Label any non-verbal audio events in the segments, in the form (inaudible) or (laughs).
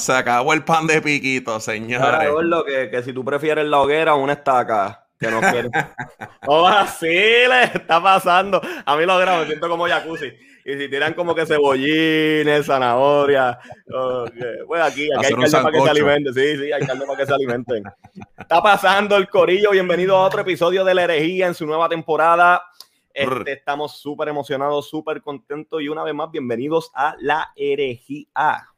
Se acabó el pan de piquito, señores. que, que si tú prefieres la hoguera una estaca, que no. (laughs) ¡Oh, así le está pasando! A mí lo grabo, me siento como jacuzzi. Y si tiran como que cebollines, zanahoria, pues aquí, aquí hay caldo para que se alimenten. Sí, sí, hay caldo para que se alimenten. Está pasando el corillo. Bienvenido a otro episodio de La Herejía en su nueva temporada. Este, estamos súper emocionados, súper contentos y una vez más, bienvenidos a La Herejía.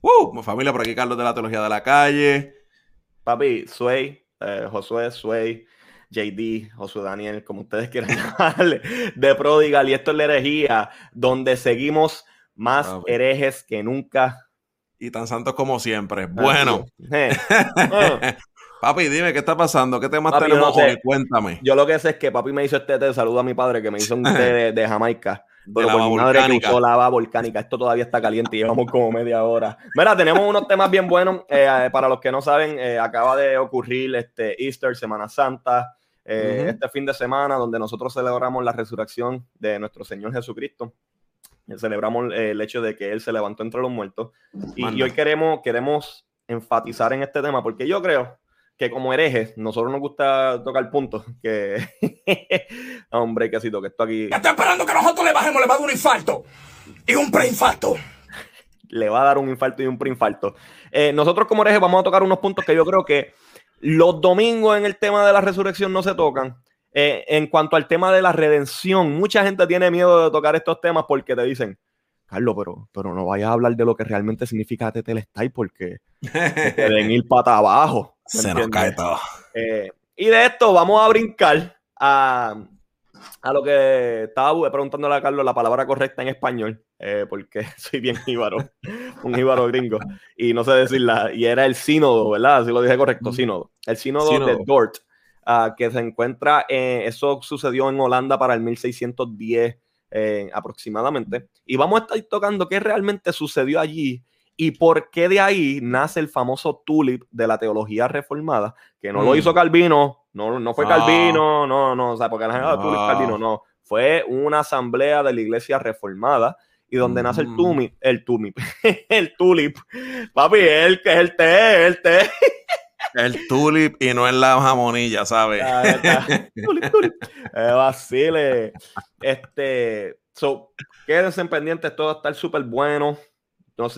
¡Uh! Familia, por aquí Carlos de la Teología de la Calle. Papi, Sway, eh, Josué, Sway, JD, Josué Daniel, como ustedes quieran (laughs) llamarle, de Prodigal. Y esto es la herejía, donde seguimos más herejes que nunca. Y tan santos como siempre. Bueno. (laughs) Eh. (laughs) Papi, dime, ¿qué está pasando? ¿Qué temas tenemos hoy? Cuéntame. Yo lo que sé es que papi me hizo este té, saludo a mi padre que me hizo un té de Jamaica. Por mi madre que usó lava volcánica. Esto todavía está caliente y llevamos como media hora. Mira, tenemos unos temas bien buenos. Eh, para los que no saben, eh, acaba de ocurrir este Easter, Semana Santa, eh, este fin de semana, donde nosotros celebramos la resurrección de nuestro Señor Jesucristo. Celebramos el hecho de que Él se levantó entre los muertos. Y, y hoy queremos, queremos enfatizar en este tema, porque yo creo que como herejes, nosotros nos gusta tocar puntos (laughs) que... Hombre, que así que esto aquí... Ya estoy esperando que nosotros le bajemos, le va a dar un infarto y un preinfarto. le va a dar un infarto y un preinfarto. Eh, nosotros como herejes vamos a tocar unos puntos que yo creo que los domingos en el tema de la resurrección no se tocan. Eh, en cuanto al tema de la redención, mucha gente tiene miedo de tocar estos temas porque te dicen, Carlos, pero, pero no vayas a hablar de lo que realmente significa Tetelestai porque te (laughs) deben ir pata abajo. Se nos cae todo. Eh, y de esto vamos a brincar a, a lo que estaba preguntándole a Carlos la palabra correcta en español, eh, porque (laughs) soy bien jíbaro, un jíbaro gringo, y no sé decirla, y era el sínodo, ¿verdad? Si lo dije correcto, sínodo. El sínodo, de Dort, uh, que se encuentra, eso sucedió en Holanda para el 1610 eh, aproximadamente, y vamos a estar tocando qué realmente sucedió allí y por qué de ahí nace el famoso tulip de la teología reformada, que no lo mm. hizo Calvino, no, no fue ah. Calvino, no, no, o sea, porque la gente ah. tulip Calvino, no, fue una asamblea de la iglesia reformada y donde nace el mm. tumi, el tumi, (laughs) el tulip, papi, el que es el té, el té. El tulip y no es la jamonilla, ¿sabes? (laughs) tulip, tulip. Eh, vacile. Este, so, quédense pendientes, todo va a estar súper bueno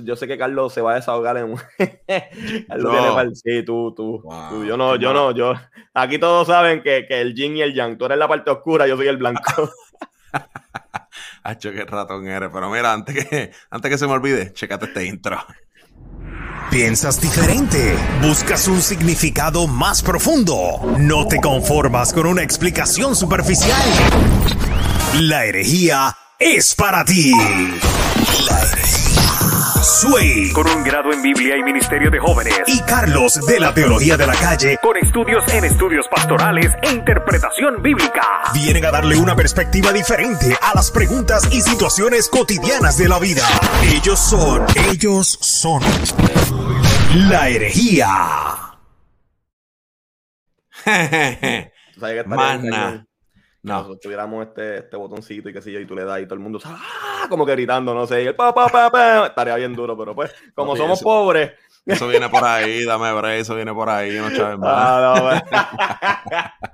yo sé que Carlos se va a desahogar en un. (laughs) Carlos Sí, tú, tú, Yo no, yo no, yo. Aquí todos saben que, que, el yin y el yang. Tú eres la parte oscura, yo soy el blanco. (laughs) (laughs) Hacho, qué ratón eres. Pero mira, antes que, antes que se me olvide, checate este intro. Piensas diferente, buscas un significado más profundo, no te conformas con una explicación superficial. La herejía es para ti. La Sway. Con un grado en Biblia y Ministerio de Jóvenes. Y Carlos de la Teología de la Calle. Con estudios en estudios pastorales e interpretación bíblica. Vienen a darle una perspectiva diferente a las preguntas y situaciones cotidianas de la vida. Ellos son, ellos son. La herejía. (laughs) Mana. No. Tuviéramos este, este botoncito y qué sé yo, y tú le das y todo el mundo, ¡ah! como que gritando, no sé, y el pa, pa, pa, pa, estaría bien duro, pero pues, (laughs) como somos pobres. Eso viene por ahí, dame break, eso viene por ahí, no chaves (laughs) más. Ah, no,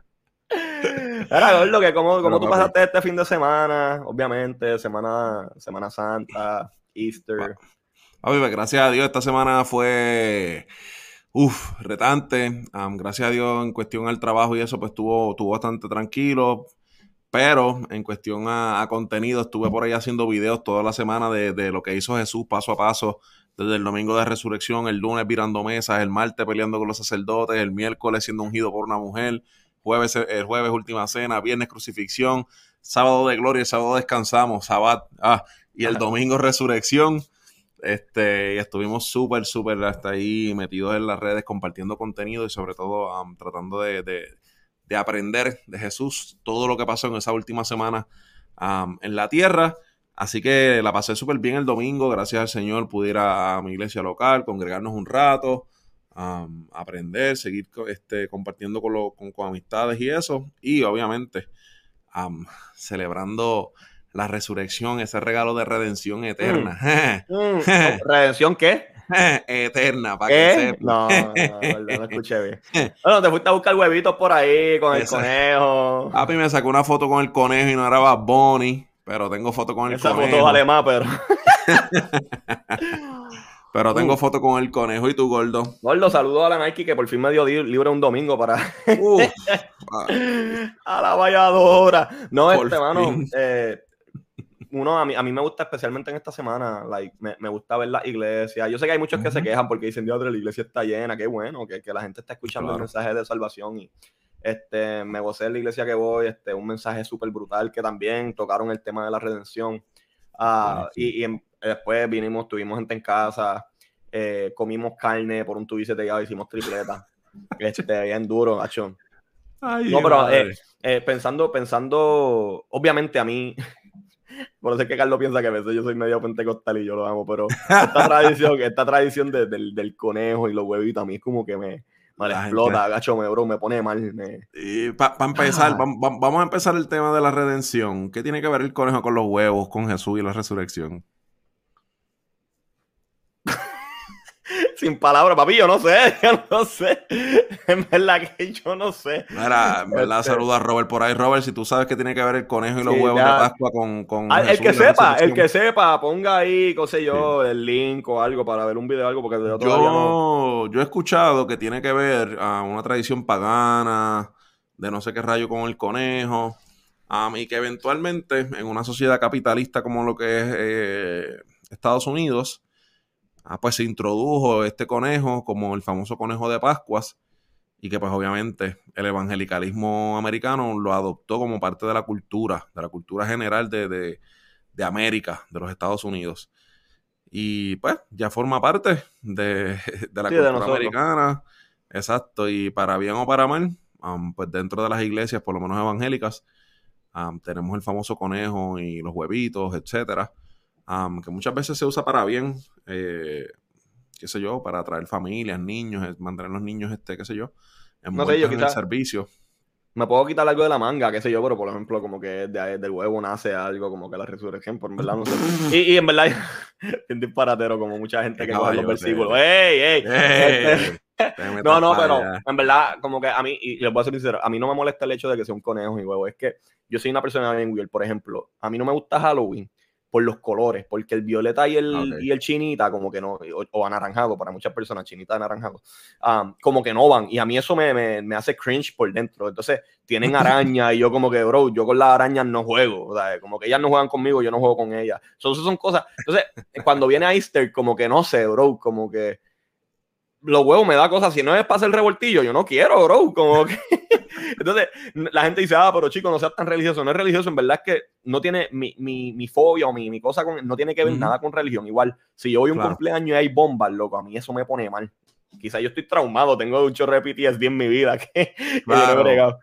(laughs) Era lo que como, como tú pasaste este fin de semana, obviamente, semana, semana Santa, Easter. Pues, gracias a Dios, esta semana fue uf, retante. gracias a Dios, en cuestión al trabajo y eso, pues estuvo, estuvo bastante tranquilo. Pero en cuestión a, contenido, estuve por ahí haciendo videos toda la semana de, lo que hizo Jesús paso a paso, desde el domingo de resurrección, el lunes virando mesas, el martes peleando con los sacerdotes, el miércoles siendo ungido por una mujer, jueves, el jueves última cena, viernes crucifixión, sábado de gloria, sábado descansamos, sábado, ah, y el domingo resurrección. Este, y estuvimos súper, súper hasta ahí metidos en las redes, compartiendo contenido y sobre todo tratando de de aprender de Jesús todo lo que pasó en esa última semana en la tierra. Así que la pasé súper bien el domingo, gracias al Señor pude ir a, mi iglesia local, congregarnos un rato, aprender, seguir este, compartiendo con, con, amistades y eso. Y obviamente celebrando la resurrección, ese regalo de redención eterna. Mm. (laughs) Mm. ¿Redención qué? (laughs) Eterna, para que ¿Qué? sepa. No, no, no, (laughs) no escuché bien. Bueno, te fuiste a buscar huevitos por ahí con el Esa- conejo. Papi me sacó una foto con el conejo y no era Bad Bunny, pero tengo foto con el Esa conejo. foto vale más, pero. (laughs) Pero tengo Uh. foto con el conejo y tu gordo. Gordo, saludo a la Nike que por fin me dio di- libre un domingo para. A la valladora. No, Por este, mano. fin. eh, uno, a mí, a mí me gusta especialmente en esta semana, like, me, me gusta ver las iglesias. Yo sé que hay muchos que se quejan porque dicen, Dios, la iglesia está llena, qué bueno, que, que la gente está escuchando el Claro. mensaje de salvación. Y este, me gocé de la iglesia que voy, este, un mensaje súper brutal que también tocaron el tema de la redención. Sí. y, y en- después vinimos, tuvimos gente en casa, eh, comimos carne por un tubo y siete hicimos tripleta. (laughs) Este, bien duro, ay, No, pero eh, eh, pensando, pensando, obviamente a mí, por eso es que Carlos piensa que a veces yo soy medio pentecostal y yo lo amo, pero esta tradición, (laughs) esta tradición de- del, del conejo y los huevitos a mí es como que me, me explota, gacho, me, bro, me pone mal. me- Y para empezar, Ah. vam- vam- vamos a empezar el tema de la redención. ¿Qué tiene que ver el conejo con los huevos, con Jesús y la resurrección? Sin palabras, papi, yo no sé, (laughs) yo no sé. En verdad que yo no sé. Mira, en verdad, Este- saluda a Robert por ahí. Robert, si tú sabes que tiene que ver el conejo y los Sí, huevos ya. de Pascua con, con Ah, el que sepa, el que sepa, ponga ahí, qué sé yo, el link o algo para ver un video o algo, porque yo no. Yo, yo he escuchado que tiene que ver a una tradición pagana, de no sé qué rayo con el conejo, um, y que eventualmente en una sociedad capitalista como lo que es eh, Estados Unidos, ah, pues se introdujo este conejo como el famoso conejo de Pascuas, y que pues obviamente el evangelicalismo americano lo adoptó como parte de la cultura, de la cultura general de, de- de América, de los Estados Unidos. Y pues ya forma parte de, (laughs) de la Sí, cultura americana. Exacto. Y para bien o para mal, um, pues dentro de las iglesias, por lo menos evangélicas, um, tenemos el famoso conejo y los huevitos, etcétera. Um, que muchas veces se usa para bien, eh, qué sé yo, para atraer familias, niños, mantener los niños, este, qué sé yo, envueltos yo en el servicio. Me puedo quitar algo de la manga, qué sé yo, pero por ejemplo, como que de, del huevo nace algo, como que la resurrección, por en verdad no sé. (laughs) Y, y en verdad, (laughs) bien disparatero, como mucha gente que coge los versículos. ¡Ey, ey! Este, (laughs) No, no, pero en verdad, como que a mí, y les voy a ser sincero, a mí no me molesta el hecho de que sea un conejo y huevo. Es que yo soy una persona bien weird, por ejemplo. A mí no me gusta Halloween por los colores, porque el violeta y el, Ok. y el chinita, como que no, o, o anaranjado, para muchas personas, chinita anaranjado, um, como que no van. Y a mí eso me, me, me hace cringe por dentro. Entonces, tienen (laughs) araña y yo, como que, bro, yo con las arañas no juego. O sea, como que ellas no juegan conmigo, yo no juego con ellas. Entonces, son cosas. Entonces, cuando viene Easter, como que no sé, bro, como que los huevos me da cosas. Si no es para hacer revoltillo, yo no quiero, bro. Como que. (laughs) Entonces, la gente dice, ah, pero chico, no seas tan religioso. No es religioso, en verdad es que no tiene mi, mi, mi fobia o mi, mi cosa con. No tiene que ver nada con religión. Igual, si yo voy a un Claro. cumpleaños y hay bombas, loco, a mí eso me pone mal. Quizá yo estoy traumado, tengo un chorro de PTSD en mi vida que, (laughs) que yo no he Claro.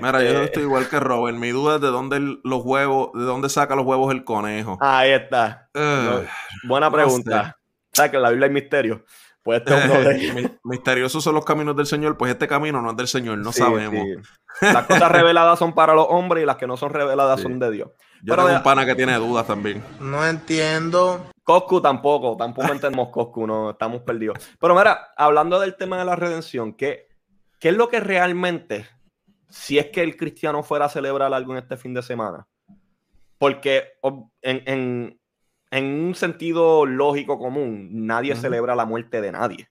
Mira, yo Este, estoy igual que Robert. Mi duda es de dónde los huevos, de dónde saca los huevos el conejo. Ahí está. Ugh. Buena no pregunta. ¿Sabes que en la Biblia hay misterio? Pues este es uno de ellos. Mi- Misteriosos son los caminos del Señor, pues este camino no es del Señor, no Sí, sabemos. sí. (laughs) Las cosas reveladas son para los hombres y las que no son reveladas Sí. son de Dios. Yo Pero tengo de- un pana que tiene dudas también. No entiendo. Coscu tampoco, tampoco entendemos Coscu, no, estamos perdidos. Pero mira, hablando del tema de la redención, ¿qué, qué es lo que realmente, si es que el cristiano fuera a celebrar algo en este fin de semana? Porque en- en un sentido lógico común, nadie celebra la muerte de nadie.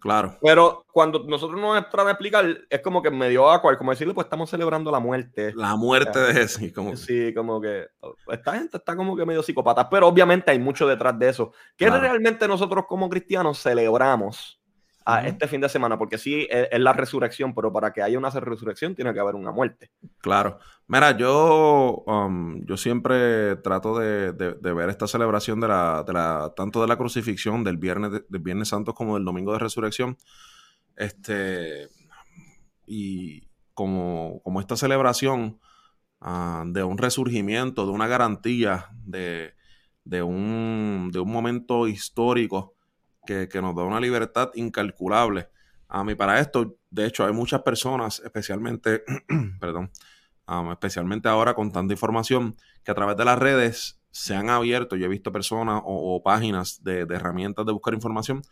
Claro. Pero cuando nosotros nos tratan de explicar, es como que medio acuar, como decirle, pues estamos celebrando la muerte. La muerte de Jesús. Como, Sí, como que esta gente está como que medio psicópata, pero obviamente hay mucho detrás de eso. ¿Qué Claro. realmente nosotros como cristianos celebramos a este fin de semana? Porque sí, es, es la resurrección, pero para que haya una resurrección tiene que haber una muerte. Claro. Mira, yo, um, yo siempre trato de, de- de ver esta celebración de la, de la, tanto de la crucifixión del viernes, de- del viernes santo como del domingo de resurrección. Este, y como, como esta celebración ah, de un resurgimiento, de una garantía, de, de un, de un momento histórico que, nos da una libertad incalculable. A mí para esto, de hecho, hay muchas personas, especialmente, (clears throat) perdón, um, especialmente ahora con tanta información, que a través de las redes se han abierto, yo he visto personas o, páginas de, de herramientas de buscar información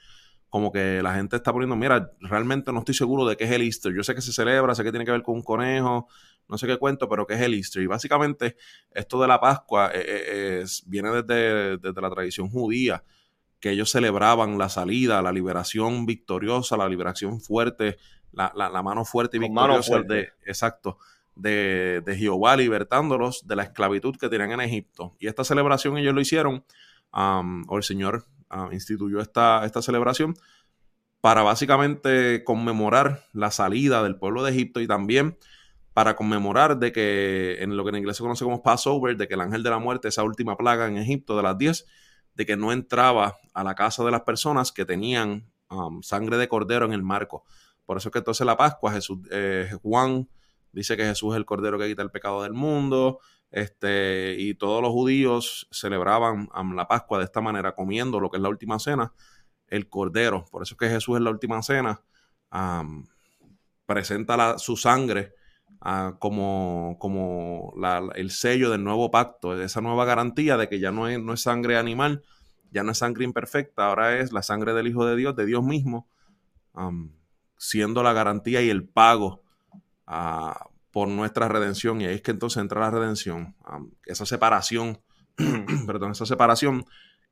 como que la gente está poniendo, mira, realmente no estoy seguro de qué es el Easter. Yo sé que se celebra, sé que tiene que ver con un conejo, no sé qué cuento, pero qué es el Easter. Y básicamente esto de la Pascua eh, eh, es, viene desde, desde, la tradición judía, que ellos celebraban la salida, la liberación victoriosa, la liberación fuerte, la, la, la mano fuerte y Con victoriosa fuerte. de, exacto, de, de Jehová libertándolos de la esclavitud que tenían en Egipto. Y esta celebración ellos lo hicieron, um, o el Señor uh, instituyó esta, esta celebración para básicamente conmemorar la salida del pueblo de Egipto y también para conmemorar de que en lo que en inglés se conoce como Passover, de que el ángel de la muerte, esa última plaga en Egipto de las 10, de que no entraba a la casa de las personas que tenían um, sangre de cordero en el marco. Por eso es que entonces la Pascua, Jesús, eh, Juan dice que Jesús es el cordero que quita el pecado del mundo, este, y todos los judíos celebraban um, la Pascua de esta manera, comiendo lo que es la última cena, el cordero. Por eso es que Jesús en la última cena um, presenta su sangre uh, como, como el sello del nuevo pacto, esa nueva garantía de que ya no es, no es sangre animal, ya no es sangre imperfecta, ahora es la sangre del Hijo de Dios, de Dios mismo, siendo la garantía y el pago uh, por nuestra redención. Y ahí es que entonces entra la redención, esa separación, (clears throat) perdón, esa separación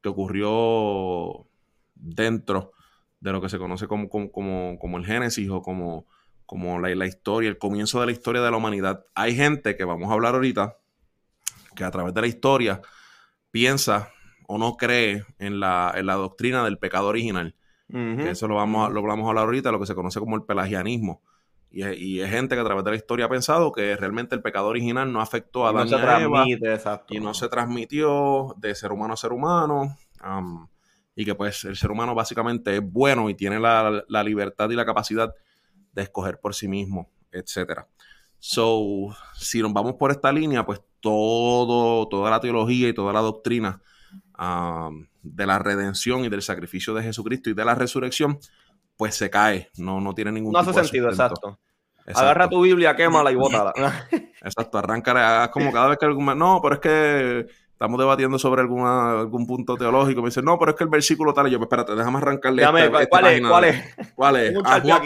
que ocurrió dentro de lo que se conoce como, como, como, como el Génesis o como, como la, la, historia, el comienzo de la historia de la humanidad. Hay gente que vamos a hablar ahorita, que a través de la historia piensa o no cree en la, en la doctrina del pecado original. Uh -huh. que eso lo vamos, a, lo vamos a hablar ahorita, lo que se conoce como el pelagianismo. Y, y es gente que a través de la historia ha pensado que realmente el pecado original no afectó a no Adán se y a Eva, exacto. y no se transmitió de ser humano a ser humano. Um, y que pues el ser humano básicamente es bueno y tiene la, la libertad y la capacidad de escoger por sí mismo, etcétera. So, si nos vamos por esta línea, pues todo, toda la teología y toda la doctrina um, de la redención y del sacrificio de Jesucristo y de la resurrección, pues se cae, no, no tiene ningún no tipo hace de sentido, exacto. Exacto. Agarra tu Biblia, quémala y (laughs) bótala. Exacto, arranca como cada vez que algún... No, pero es que estamos debatiendo sobre alguna, algún punto teológico. Me dice, no, pero es que el versículo tal. Y yo, pues espérate, déjame arrancarle. Déjame, esta, ¿cuál, esta es, ¿Cuál es? ¿Cuál es? Ah, Juan.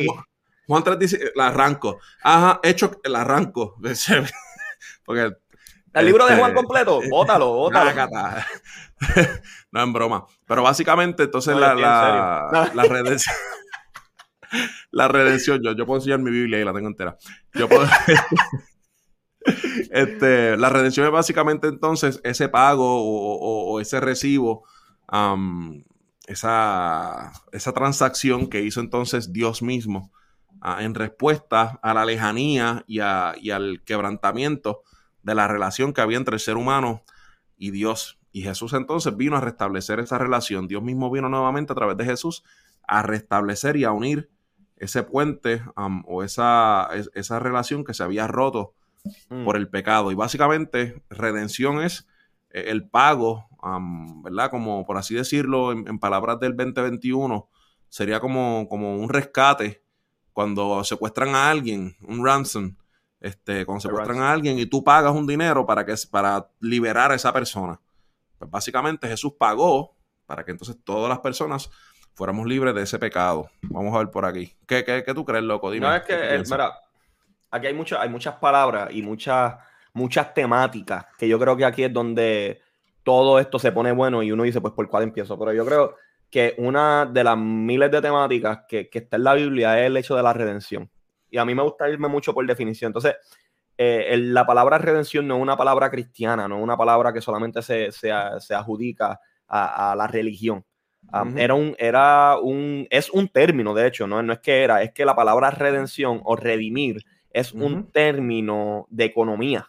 Juan 3 dice, la arranco. Ajá, hecho, la arranco. (laughs) Porque. ¿El libro de este, Juan completo? (laughs) Bótalo, bótalo. nácata. (laughs) no, en broma. Pero básicamente, entonces, No, la, la, redención. la redención, yo, yo puedo enseñar mi Biblia y la tengo entera. Yo puedo. este, la redención es básicamente entonces ese pago o, o- o ese recibo, esa, esa transacción que hizo entonces Dios mismo en respuesta a la lejanía y, a- y al quebrantamiento de la relación que había entre el ser humano y Dios. Y Jesús entonces vino a restablecer esa relación. Dios mismo vino nuevamente a través de Jesús a restablecer y a unir ese puente am, o esa, es- esa relación que se había roto Mm. por el pecado. Y básicamente, redención es eh, el pago, am, ¿verdad? Como por así decirlo, en, en palabras del 2021, sería como, como un rescate cuando secuestran a alguien, un ransom. Este, cuando secuestran a alguien y tú pagas un dinero para, que, para liberar a esa persona. Pues básicamente Jesús pagó para que entonces todas las personas fuéramos libres de ese pecado. Vamos a ver por aquí. ¿Qué, qué, qué tú crees, loco? Dime. No, es ¿qué que, eh, mira, aquí hay, muchas hay muchas palabras y muchas, muchas temáticas que yo creo que aquí es donde todo esto se pone bueno y uno dice, pues, ¿por cuál empiezo? Pero yo creo que una de las miles de temáticas que, que está en la Biblia es el hecho de la redención. Y a mí me gusta irme mucho por definición. Entonces, eh, el- la palabra redención no es una palabra cristiana, no es una palabra que solamente se, se, se adjudica a, a la religión. Um, Ujú. era un, era un, es un término, de hecho, ¿no? no es que era, es que la palabra redención o redimir es un término de economía,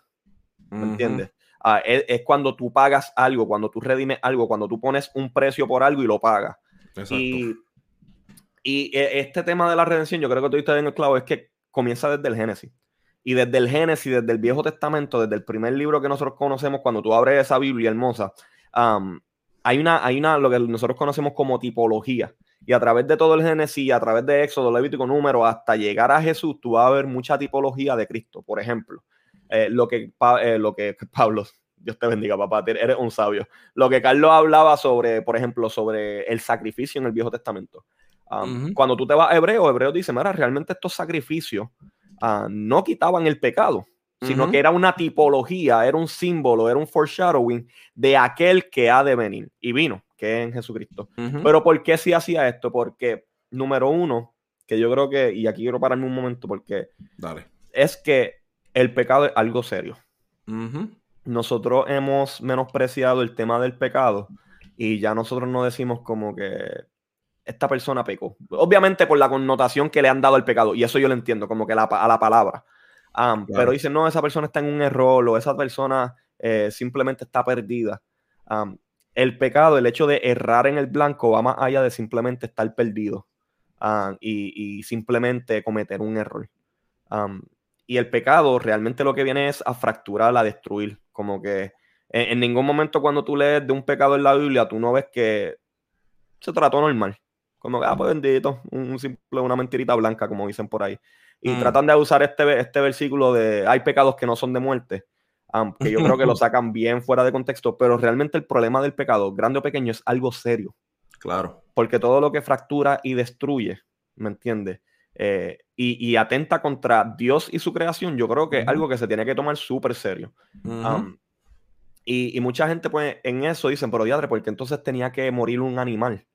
¿me entiendes? Ah, es, es cuando tú pagas algo, cuando tú redimes algo, cuando tú pones un precio por algo y lo pagas. Exacto. Y, y eh, este tema de la redención, yo creo que tú estás en el clavo, es que comienza desde el Génesis. Y desde el Génesis, desde el Viejo Testamento, desde el primer libro que nosotros conocemos, cuando tú abres esa Biblia hermosa, um, hay, una, hay una, lo que nosotros conocemos como tipología. Y a través de todo el Génesis, a través de Éxodo, Levítico, Número, hasta llegar a Jesús, tú vas a ver mucha tipología de Cristo. Por ejemplo, eh, lo, que, eh, lo que (laughs) Pablo, Dios te bendiga, papá, eres un sabio. Lo que Carlos hablaba sobre, por ejemplo, sobre el sacrificio en el Viejo Testamento. Um. Cuando tú te vas a Hebreo, Hebreo dice, mira, realmente estos sacrificios ah, no quitaban el pecado, sino que era una tipología, era un símbolo, era un foreshadowing de aquel que ha de venir y vino, que es en Jesucristo. Pero ¿por qué sí hacía esto? Porque, número uno, que yo creo que, y aquí quiero pararme un momento, porque Dale. es que el pecado es algo serio. Nosotros hemos menospreciado el tema del pecado y ya nosotros no decimos como que esta persona pecó. Obviamente por la connotación que le han dado al pecado, y eso yo lo entiendo, como que la a la palabra. Claro. Pero dicen, no, esa persona está en un error o esa persona eh, simplemente está perdida. El pecado, el hecho de errar en el blanco va más allá de simplemente estar perdido y, y simplemente cometer un error. Y el pecado realmente lo que viene es a fracturar, a destruir. Como que en, en ningún momento cuando tú lees de un pecado en la Biblia, tú no ves que se trató normal. Como que, ah, pues bendito, un, un simple, una mentirita blanca, como dicen por ahí. Y Mm. tratan de usar este, este versículo de hay pecados que no son de muerte, aunque yo creo que lo (laughs) sacan bien fuera de contexto, pero realmente el problema del pecado, grande o pequeño, es algo serio Claro. porque todo lo que fractura y destruye, ¿me entiendes? Eh, y, y atenta contra Dios y su creación, yo creo que es algo que se tiene que tomar súper serio. Um, y, y mucha gente, pues, en eso dicen, pero diadre, porque entonces tenía que morir un animal.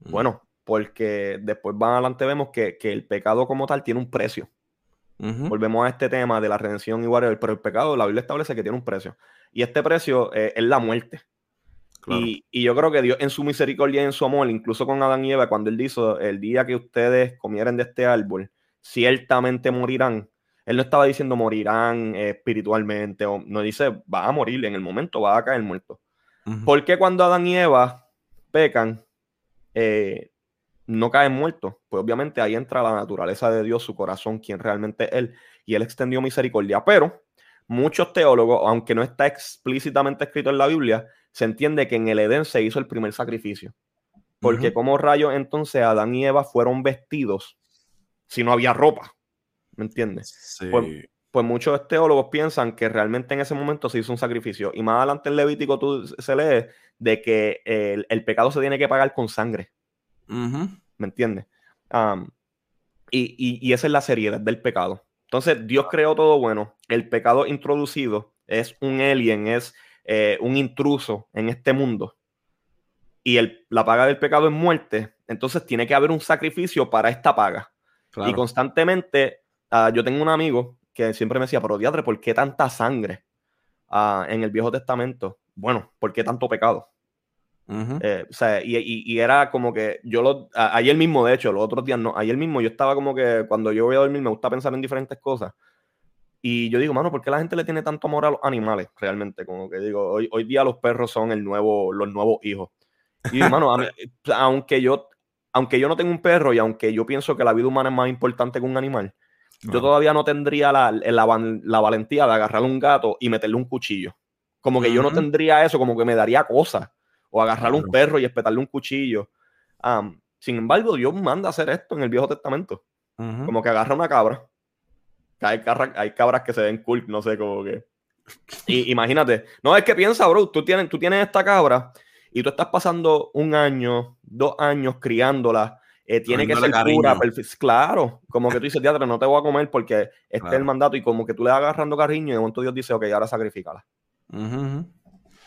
Bueno, porque después más adelante vemos que, que el pecado como tal tiene un precio. Volvemos a este tema de la redención y whatever, pero el pecado, la Biblia establece que tiene un precio. Y este precio eh, es la muerte. Claro. Y, y yo creo que Dios en su misericordia y en su amor, incluso con Adán y Eva, cuando él dijo, el día que ustedes comieren de este árbol, ciertamente morirán. Él no estaba diciendo morirán eh, espiritualmente, o no dice va a morir, en el momento va a caer muerto. Ujú. ¿Por qué cuando Adán y Eva pecan, eh, no caen muertos? Pues obviamente ahí entra la naturaleza de Dios, su corazón, quien realmente es Él, y Él extendió misericordia. Pero muchos teólogos, aunque no está explícitamente escrito en la Biblia, se entiende que en el Edén se hizo el primer sacrificio. Porque como rayos entonces Adán y Eva fueron vestidos si no había ropa? ¿Me entiendes? Sí. Pues- Pues muchos teólogos piensan que realmente en ese momento se hizo un sacrificio. Y más adelante en Levítico tú, se lee de que el, el pecado se tiene que pagar con sangre. ¿Me entiendes? Y, y- y esa es la seriedad del pecado. Entonces, Dios creó todo bueno. El pecado introducido es un alien, es eh, un intruso en este mundo. Y el- la paga del pecado es muerte. Entonces, tiene que haber un sacrificio para esta paga. Claro. Y constantemente, ah, yo tengo un amigo que siempre me decía, pero diadre, ¿por qué tanta sangre ah, en el Viejo Testamento? Bueno, ¿por qué tanto pecado? Ujú. Eh, o sea, y, y- y era como que yo lo, a- ayer mismo, de hecho, los otros días no, ayer mismo yo estaba como que cuando yo voy a dormir me gusta pensar en diferentes cosas. Y yo digo, mano, ¿por qué la gente le tiene tanto amor a los animales? Realmente, como que digo, hoy, hoy día los perros son el nuevo, los nuevos hijos. Y digo, mano, a mí- aunque yo, aunque yo no tengo un perro y aunque yo pienso que la vida humana es más importante que un animal, yo Claro. todavía no tendría la, la, la valentía de agarrar un gato y meterle un cuchillo. Como que yo no tendría eso, como que me daría cosa. O agarrar un perro y espetarle un cuchillo. Sin embargo, Dios manda a hacer esto en el Viejo Testamento. Como que agarra una cabra. Hay, cabra- hay cabras que se ven cool, no sé, como que. Y (laughs) imagínate. No, es que piensa, bro, tú tienes, tú tienes esta cabra y tú estás pasando un año, dos años criándola. eh, tiene que ser pura, cariño. perfe- claro. Como que tú dices, teatro, no te voy a comer porque este es el mandato. Y como que tú le vas agarrando cariño y de momento Dios dice, ok, ahora ujú.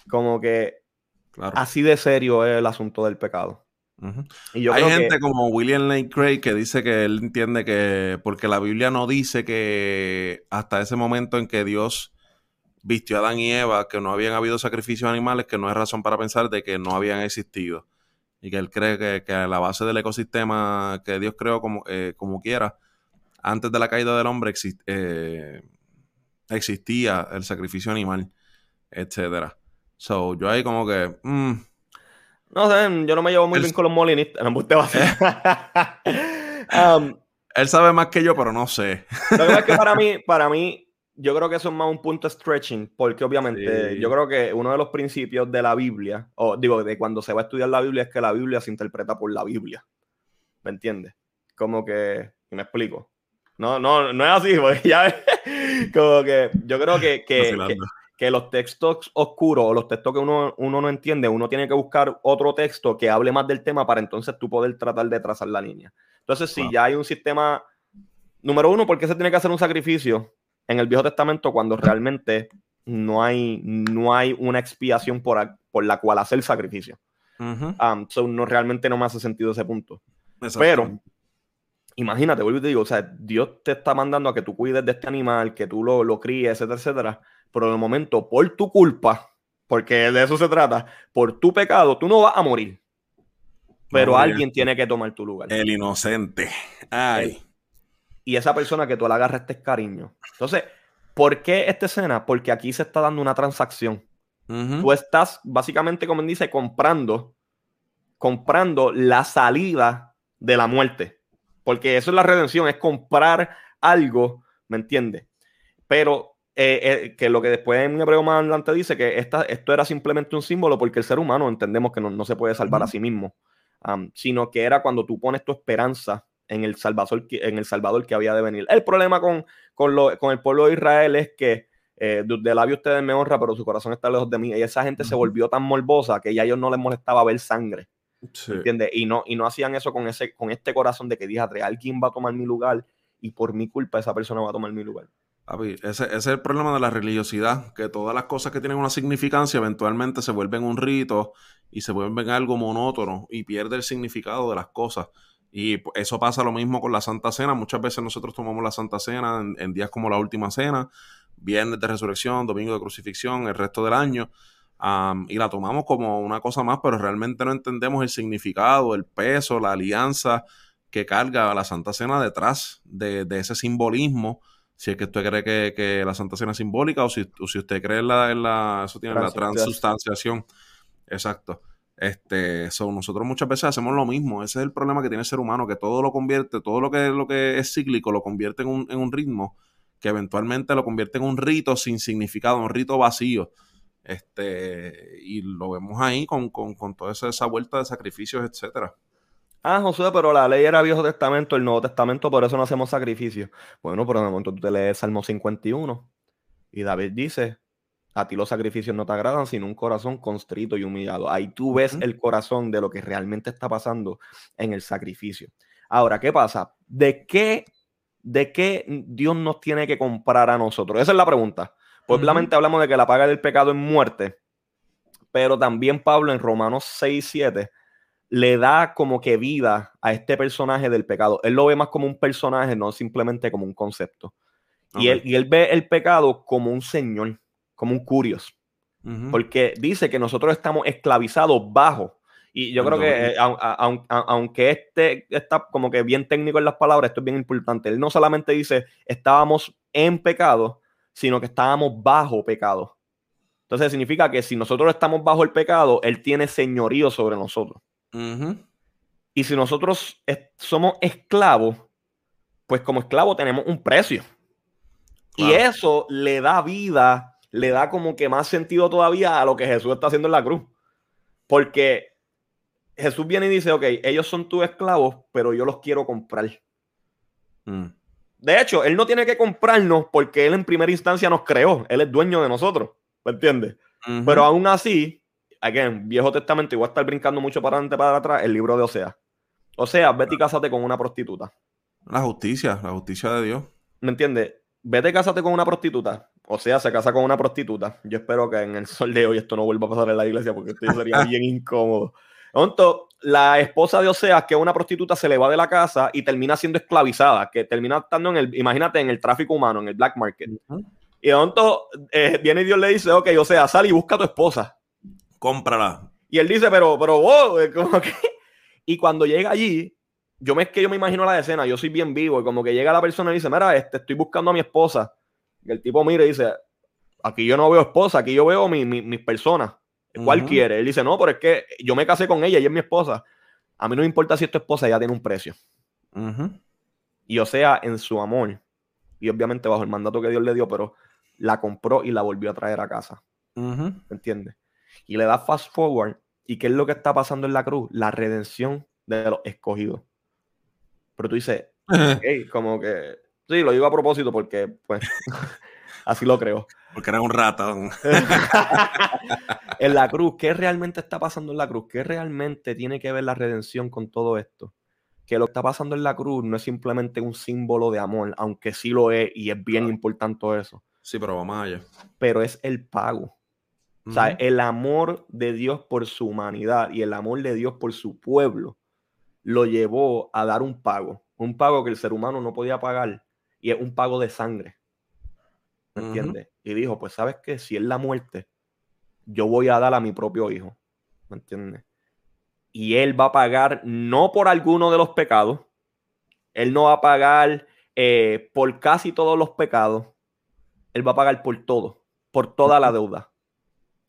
Como que Claro. así de serio es el asunto del pecado. Y yo Hay gente que, como William Lane Craig que dice que él entiende que porque la Biblia no dice que hasta ese momento en que Dios vistió a Adán y Eva, que no habían habido sacrificios animales, que no hay razón para pensar de que no habían existido. Y que él cree que, que a la base del ecosistema que Dios creó como, eh, como quiera, antes de la caída del hombre exist- eh, existía el sacrificio animal, etcétera. So, yo ahí como que... mm, no sé, yo no me llevo muy El- bien con los molinistas. No, usted va a Um, él sabe más que yo, pero no sé. Lo que pasa es que para mí, (laughs) para mí, yo creo que eso es más un punto stretching, porque obviamente Sí. yo creo que uno de los principios de la Biblia, o digo, de cuando se va a estudiar la Biblia, es que la Biblia se interpreta por la Biblia. ¿Me entiendes? Como que, me explico. No, no, no es así, (laughs) porque ya como que yo creo que, que, que. Que los textos oscuros o los textos que uno, uno no entiende, uno tiene que buscar otro texto que hable más del tema para entonces tú poder tratar de trazar la línea. Entonces, si Wow. ya hay un sistema, número uno, ¿por qué se tiene que hacer un sacrificio en el Viejo Testamento cuando realmente no hay, no hay una expiación por, por la cual hacer sacrificio? Um, so no, realmente no me hace sentido ese punto. Pero, imagínate, vuelvo y te digo, o sea, Dios te está mandando a que tú cuides de este animal, que tú lo, lo críes, etcétera, etcétera. Pero de momento, por tu culpa, porque de eso se trata, por tu pecado, tú no vas a morir. Pero No, alguien tiene que tomar tu lugar. El inocente. Ay. Y esa persona que tú le agarraste cariño. Entonces, ¿por qué esta escena? Porque aquí se está dando una transacción. Tú estás básicamente, como dice, comprando, comprando la salida de la muerte. Porque eso es la redención, es comprar algo, ¿me entiendes? Pero eh, eh, que lo que después en Hebreo más adelante dice que esta, esto era simplemente un símbolo porque el ser humano entendemos que no, no se puede salvar a sí mismo, sino que era cuando tú pones tu esperanza en el Salvador, que- en el Salvador que había de venir. El problema con, con, lo- con el pueblo de Israel es que eh, de, labio ustedes me honra, pero su corazón está lejos de mí. Y esa gente se volvió tan morbosa que ya a ellos no les molestaba ver sangre. Sí. ¿Entiendes? Y no, y no hacían eso con, ese, con este corazón de que dije, alguien va a tomar mi lugar y por mi culpa esa persona va a tomar mi lugar. Ese, ese es el problema de la religiosidad, que todas las cosas que tienen una significancia eventualmente se vuelven un rito y se vuelven algo monótono y pierde el significado de las cosas. Y pues, eso pasa lo mismo con la Santa Cena. Muchas veces nosotros tomamos la Santa Cena en, días como la Última Cena, Viernes de Resurrección, Domingo de Crucifixión, el resto del año, am, y la tomamos como una cosa más, pero realmente no entendemos el significado, el peso, la alianza que carga la Santa Cena detrás de, de ese simbolismo si es que usted cree que, que la Santa Cena es simbólica o si, o si usted cree en la, en la- eso tiene la Transustanciación. Exacto. Este, so, nosotros muchas veces hacemos lo mismo. Ese es el problema que tiene el ser humano, que todo lo convierte, todo lo que, lo que es cíclico lo convierte en un, en un ritmo, que eventualmente lo convierte en un rito sin significado, un rito vacío. Este, y lo vemos ahí con, con, con toda esa, esa vuelta de sacrificios, etcétera. Ah, José, pero la ley era Viejo Testamento, el Nuevo Testamento, por eso no hacemos sacrificios. Bueno, pero de momento tú te lees Salmo 51 y David dice, a ti los sacrificios no te agradan, sino un corazón constrito y humillado. Ahí tú ves el corazón de lo que realmente está pasando en el sacrificio. Ahora, ¿qué pasa? ¿De qué, de qué Dios nos tiene que comprar a nosotros? Esa es la pregunta. Pues obviamente hablamos de que la paga del pecado es muerte, pero también Pablo en Romanos 6, 7 le da como que vida a este personaje del pecado. Él lo ve más como un personaje, no simplemente como un concepto. Y, él, y él ve el pecado como un señor, como un curios, porque dice que nosotros estamos esclavizados bajo. Y yo creo que, eh, a- a- aunque este está como que bien técnico en las palabras, esto es bien importante. Él no solamente dice estábamos en pecado, sino que estábamos bajo pecado. Entonces significa que si nosotros estamos bajo el pecado, Él tiene señorío sobre nosotros. Y si nosotros es- somos esclavos, pues como esclavos tenemos un precio. Y eso le da vida, le da como que más sentido todavía a lo que Jesús está haciendo en la cruz. Porque Jesús viene y dice, ok, ellos son tus esclavos, pero yo los quiero comprar. Mm. De hecho, Él no tiene que comprarnos porque Él en primera instancia nos creó. Él es dueño de nosotros. ¿Me entiendes? Pero aún así, again, Viejo Testamento, y voy a estar brincando mucho para adelante para atrás, el libro de Osea. O sea, vete y cásate con una prostituta. La justicia, la justicia de Dios. ¿Me entiendes? Vete y cásate con una prostituta. O sea, se casa con una prostituta. Yo espero que en el sol de hoy esto no vuelva a pasar en la iglesia porque esto sería (laughs) bien incómodo. Entonces, la esposa de Osea, que es una prostituta, se le va de la casa y termina siendo esclavizada, que termina estando en el, imagínate, en el tráfico humano, en el black market. Y entonces eh, viene y Dios le dice, ok, o sea, sal y busca a tu esposa. Cómprala. Y él dice, pero, pero vos, como que... Y cuando llega allí, yo me es que yo me imagino la escena, yo soy bien vivo, y como que llega la persona y dice, mira, este, estoy buscando a mi esposa. Y el tipo mira y dice, aquí yo no veo esposa, aquí yo veo mi- mi- mis personas. ¿Cuál quiere? Él dice, no, pero es que yo me casé con ella y es mi esposa. A mí no me importa si es tu esposa, ella tiene un precio. Y o sea, en su amor, y obviamente bajo el mandato que Dios le dio, pero la compró y la volvió a traer a casa. ¿me entiendes? Y le da fast forward. ¿Y qué es lo que está pasando en la cruz? La redención de los escogidos. Pero tú dices, (laughs) como que, sí, lo digo a propósito porque, pues, (laughs) Así lo creo. Porque era un ratón. (laughs) en la cruz, ¿qué realmente está pasando en la cruz? ¿Qué realmente tiene que ver la redención con todo esto? Que lo que está pasando en la cruz no es simplemente un símbolo de amor, aunque sí lo es y es bien importante eso. Sí, pero vamos allá. Pero es el pago. O sea, el amor de Dios por su humanidad y el amor de Dios por su pueblo lo llevó a dar un pago. Un pago que el ser humano no podía pagar y es un pago de sangre. ¿Me entiendes? Y dijo, pues sabes que si es la muerte, yo voy a dar a mi propio hijo. ¿Me entiendes? Y él va a pagar no por alguno de los pecados, él no va a pagar eh, por casi todos los pecados, él va a pagar por todo, por toda la deuda.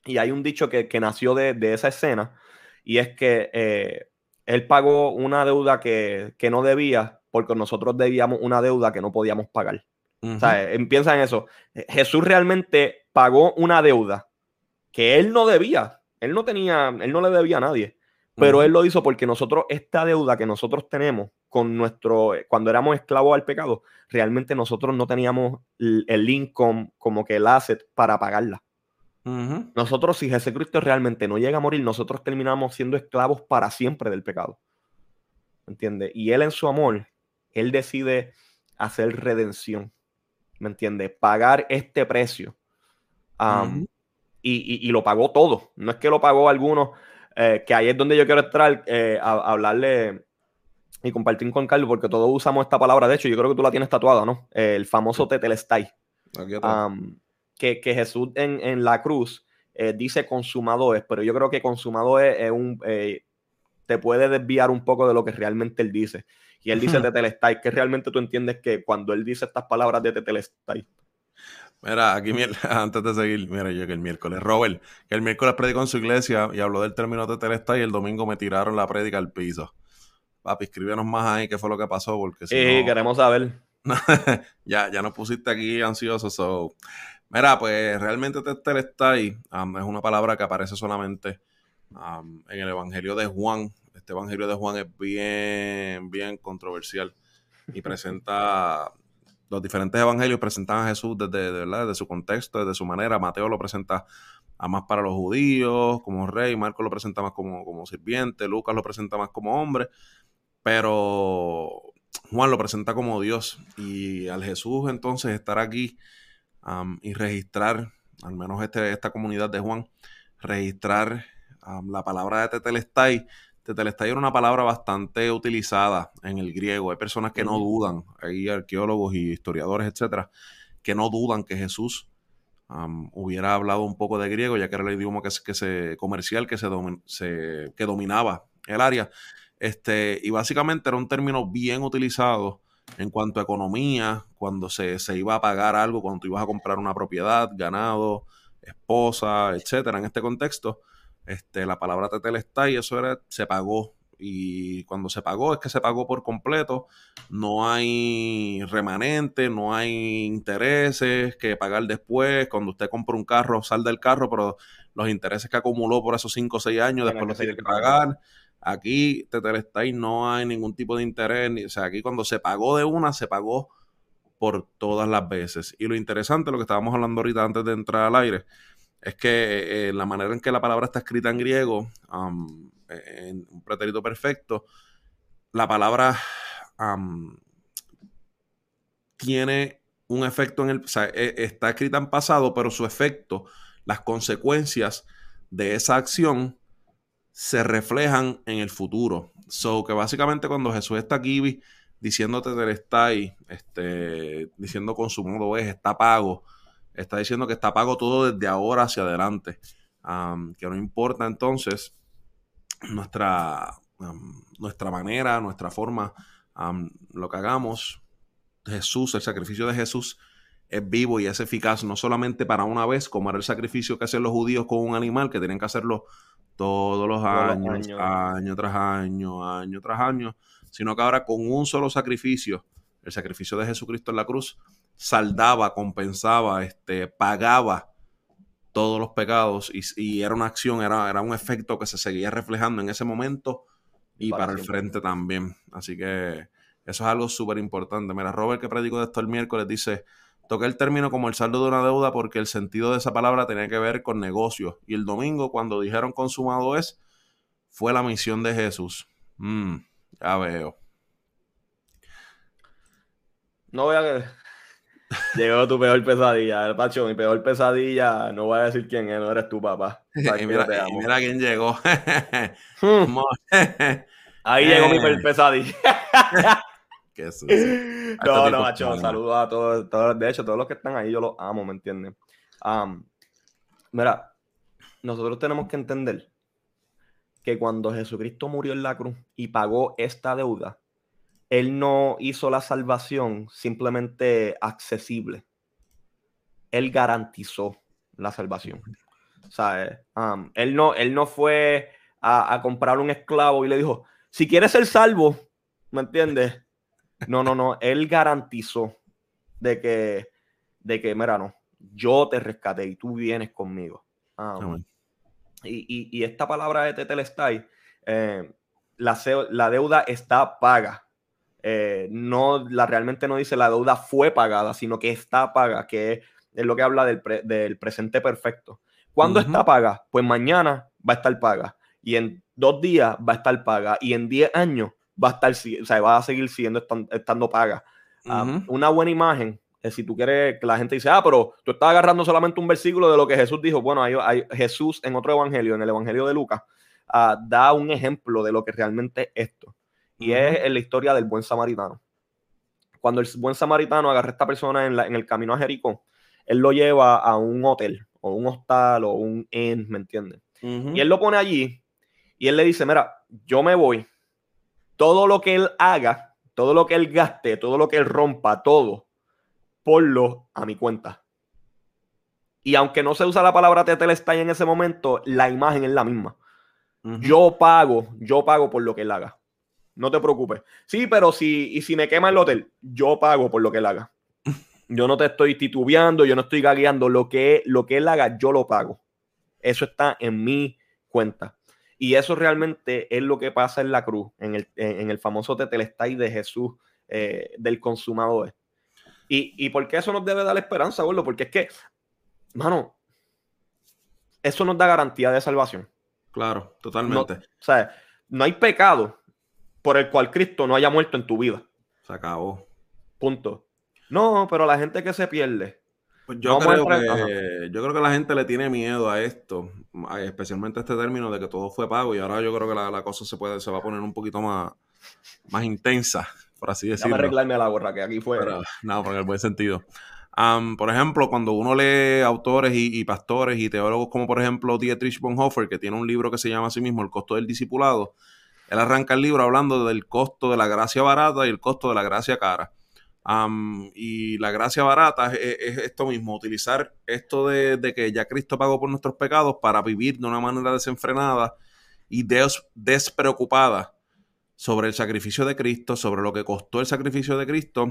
Y hay un dicho que, nació de, esa escena, y es que eh, él pagó una deuda que, que no debía porque nosotros debíamos una deuda que no podíamos pagar. O sea, piensa en eso. Jesús realmente pagó una deuda que él no debía. Él no tenía, él no le debía a nadie. Pero él lo hizo porque nosotros, esta deuda que nosotros tenemos con nuestro, cuando éramos esclavos al pecado, realmente nosotros no teníamos el, income, como que el asset para pagarla. Nosotros, si Jesucristo realmente no llega a morir, nosotros terminamos siendo esclavos para siempre del pecado. ¿Entiendes? Y él en su amor, él decide hacer redención. ¿me entiendes? Pagar este precio. y, lo pagó todo. No es que lo pagó alguno, eh, que ahí es donde yo quiero entrar eh, a, hablarle y compartir con Carlos, porque todos usamos esta palabra. De hecho, yo creo que tú la tienes tatuada, ¿no? el famoso tetelestai. Que, que, Jesús en, la cruz eh, dice consumado es, pero yo creo que consumado es, un... te puede desviar un poco de lo que realmente él dice. Y él dice Tetelestai, que realmente tú entiendes que cuando él dice estas palabras de Tetelestai. Mira, aquí (laughs) antes de seguir, mira, yo que el miércoles, Robert, que el miércoles predicó en su iglesia y habló del término Tetelestai y el domingo me tiraron la prédica al piso. Papi, escríbenos más ahí qué fue lo que pasó, porque si Sí, queremos saber. (laughs) ya, ya nos pusiste aquí ansiosos. So. Mira, pues realmente Tetelestai um, es una palabra que aparece solamente um, en el Evangelio de Juan, este Evangelio de Juan es bien, bien controversial y (laughs) presenta los diferentes evangelios presentan a Jesús desde, desde su contexto, desde su manera. Mateo lo presenta a más para los judíos, como rey, Marco lo presenta más como, como sirviente, Lucas lo presenta más como hombre, pero Juan lo presenta como Dios. Y al Jesús entonces estar aquí y registrar, al menos este, esta comunidad de Juan, registrar la palabra de Tetelestai, Tetelestai era una palabra bastante utilizada en el griego. Hay personas que no dudan, hay arqueólogos y historiadores, etcétera, que no dudan que Jesús hubiera hablado un poco de griego, ya que era el idioma que, que se, comercial que, se, que dominaba el área. Este, y básicamente era un término bien utilizado en cuanto a economía, cuando se, se iba a pagar algo, cuando tú ibas a comprar una propiedad, ganado, esposa, etcétera, en este contexto este, la palabra tetelestai, eso era, se pagó. Y cuando se pagó, es que se pagó por completo. No hay remanente, no hay intereses que pagar después. Cuando usted compra un carro, sal del carro, pero los intereses que acumuló por esos 5 o 6 años, después los tiene que pagar. Aquí, Tetelestai, no hay ningún tipo de interés. O sea, aquí cuando se pagó de una, se pagó por todas las veces. Y lo interesante, lo que estábamos hablando ahorita antes de entrar al aire, es que eh, la manera en que la palabra está escrita en griego, en un pretérito perfecto, la palabra tiene un efecto en el. O sea, e, está escrita en pasado, pero su efecto, las consecuencias de esa acción se reflejan en el futuro. So que básicamente cuando Jesús está aquí diciéndote del está ahí, este, diciendo con su modo es, está pago está diciendo que está pago todo desde ahora hacia adelante. que no importa entonces nuestra, nuestra manera, nuestra forma, lo que hagamos. Jesús, el sacrificio de Jesús es vivo y es eficaz no solamente para una vez, como era el sacrificio que hacían los judíos con un animal, que tenían que hacerlo todos los años, año tras año, año tras año, sino que ahora con un solo sacrificio, el sacrificio de Jesucristo en la cruz, saldaba, compensaba, este, pagaba todos los pecados y, era una acción, era, era, un efecto que se seguía reflejando en ese momento y para, el frente también. Así que eso es algo súper importante. Mira, Robert que predicó de esto el miércoles dice, Toqué el término como el saldo de una deuda porque el sentido de esa palabra tenía que ver con negocios. Y el domingo, cuando dijeron consumado es, fue la misión de Jesús. Mm, ya veo. No voy a. (laughs) Llegó tu peor pesadilla. El Pacho, mi peor pesadilla. No voy a decir quién es, no eres tu papá. (laughs) Y mira, y quién llegó. (laughs) Hmm, Ahí llegó mi Eh. peor pesadilla. Qué (laughs) sucio. No, tipo no, macho, saludos a todos, todos. De hecho, todos los que están ahí yo los amo, ¿me entienden? Mira, nosotros tenemos que entender que cuando Jesucristo murió en la cruz y pagó esta deuda, Él no hizo la salvación simplemente accesible. Él garantizó la salvación. ¿Sabes? Am, él, no, él no fue a, a comprar un esclavo y le dijo, si quieres ser salvo, ¿me entiendes? No, no, no. Él garantizó de que, de que, mira, no, yo te rescaté y tú vienes conmigo. Ah, y, y- y esta palabra de Tetelestai, eh, la, la deuda está paga. Eh, no, la, realmente no dice la deuda fue pagada, sino que está paga, que es, lo que habla del, pre- del presente perfecto. ¿Cuándo está paga? Pues mañana va a estar paga. Y en dos días va a estar paga. Y en diez años va a estar, o sea, va a seguir siendo estan- estando paga. Ah, Ujú. Una buena imagen si tú quieres que la gente dice, ah, pero tú estás agarrando solamente un versículo de lo que Jesús dijo. Bueno, hay, hay- Jesús en otro evangelio, en el evangelio de Lucas, ah, da un ejemplo de lo que realmente es esto. Y Ujú. es en la historia del buen samaritano. Cuando el buen samaritano agarra a esta persona en, la- en el camino a Jericó, él lo lleva a un hotel o un hostal o un inn, ¿me entiendes? Ujú. Y él lo pone allí y él le dice, mira, yo me voy. Todo lo que él haga, todo lo que él gaste, todo lo que él rompa, todo, ponlo a mi cuenta. Y aunque no se usa la palabra tetelestai en ese momento, la imagen es la misma. Yo pago, yo pago por lo que él haga. No te preocupes. Sí, pero si, y si me quema el hotel, yo pago por lo que él haga. (laughs) Yo no te estoy titubeando, yo no estoy gagueando. Lo que, lo que él haga, yo lo pago. Eso está en mi cuenta. Y eso realmente es lo que pasa en la cruz, en el, en, el famoso tetelestai de Jesús, eh, del consumador. Y, y por qué eso nos debe dar esperanza, gordo? Porque es que, mano, eso nos da garantía de salvación. Claro, totalmente. O sea, no hay pecado por el cual Cristo no haya muerto en tu vida. Se acabó. Punto. No, pero la gente que se pierde. Pues yo, a creo que, yo creo que la gente le tiene miedo a esto, a- especialmente a este término de que todo fue pago y ahora yo creo que la, la cosa se puede se va a poner un poquito más, más intensa, por así decirlo. arreglarme la gorra que aquí fue. Pero, no, pero en el buen sentido. Am, por ejemplo, cuando uno lee autores y, y pastores y teólogos como por ejemplo Dietrich Bonhoeffer, que tiene un libro que se llama así mismo El costo del discipulado, él arranca el libro hablando del costo de la gracia barata y el costo de la gracia cara. Y la gracia barata es, es esto mismo, utilizar esto de, de que ya Cristo pagó por nuestros pecados para vivir de una manera desenfrenada y des- despreocupada sobre el sacrificio de Cristo, sobre lo que costó el sacrificio de Cristo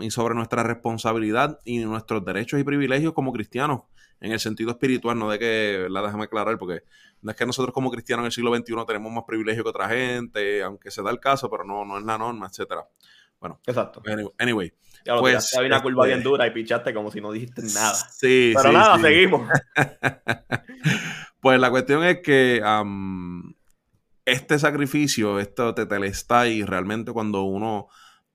y sobre nuestra responsabilidad y nuestros derechos y privilegios como cristianos en el sentido espiritual, no de que, ¿verdad? Déjame aclarar, porque no es que nosotros como cristianos en el siglo XXI tenemos más privilegio que otra gente, aunque se da el caso, pero no, no es la norma, etcétera. Bueno, Exacto. anyway, anyway, Ya pues, había una curva este- bien dura y pichaste como si no dijiste nada. Sí, Pero sí, nada, sí. seguimos. (laughs) Pues la cuestión es que am, este sacrificio, esto tetelestai, realmente cuando uno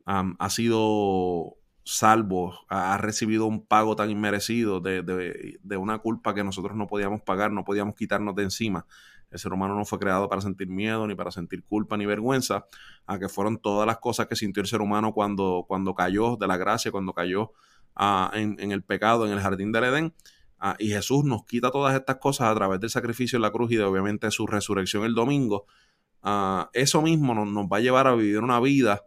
am, ha sido salvo, ha, ha recibido un pago tan inmerecido de, de- de una culpa que nosotros no podíamos pagar, no podíamos quitarnos de encima. El ser humano no fue creado para sentir miedo, ni para sentir culpa, ni vergüenza, a que fueron todas las cosas que sintió el ser humano cuando, cuando cayó de la gracia, cuando cayó ah, en, el pecado, en el jardín del Edén. Ah, y Jesús nos quita todas estas cosas a través del sacrificio en la cruz y de obviamente su resurrección el domingo. Ah, eso mismo nos, nos va a llevar a vivir una vida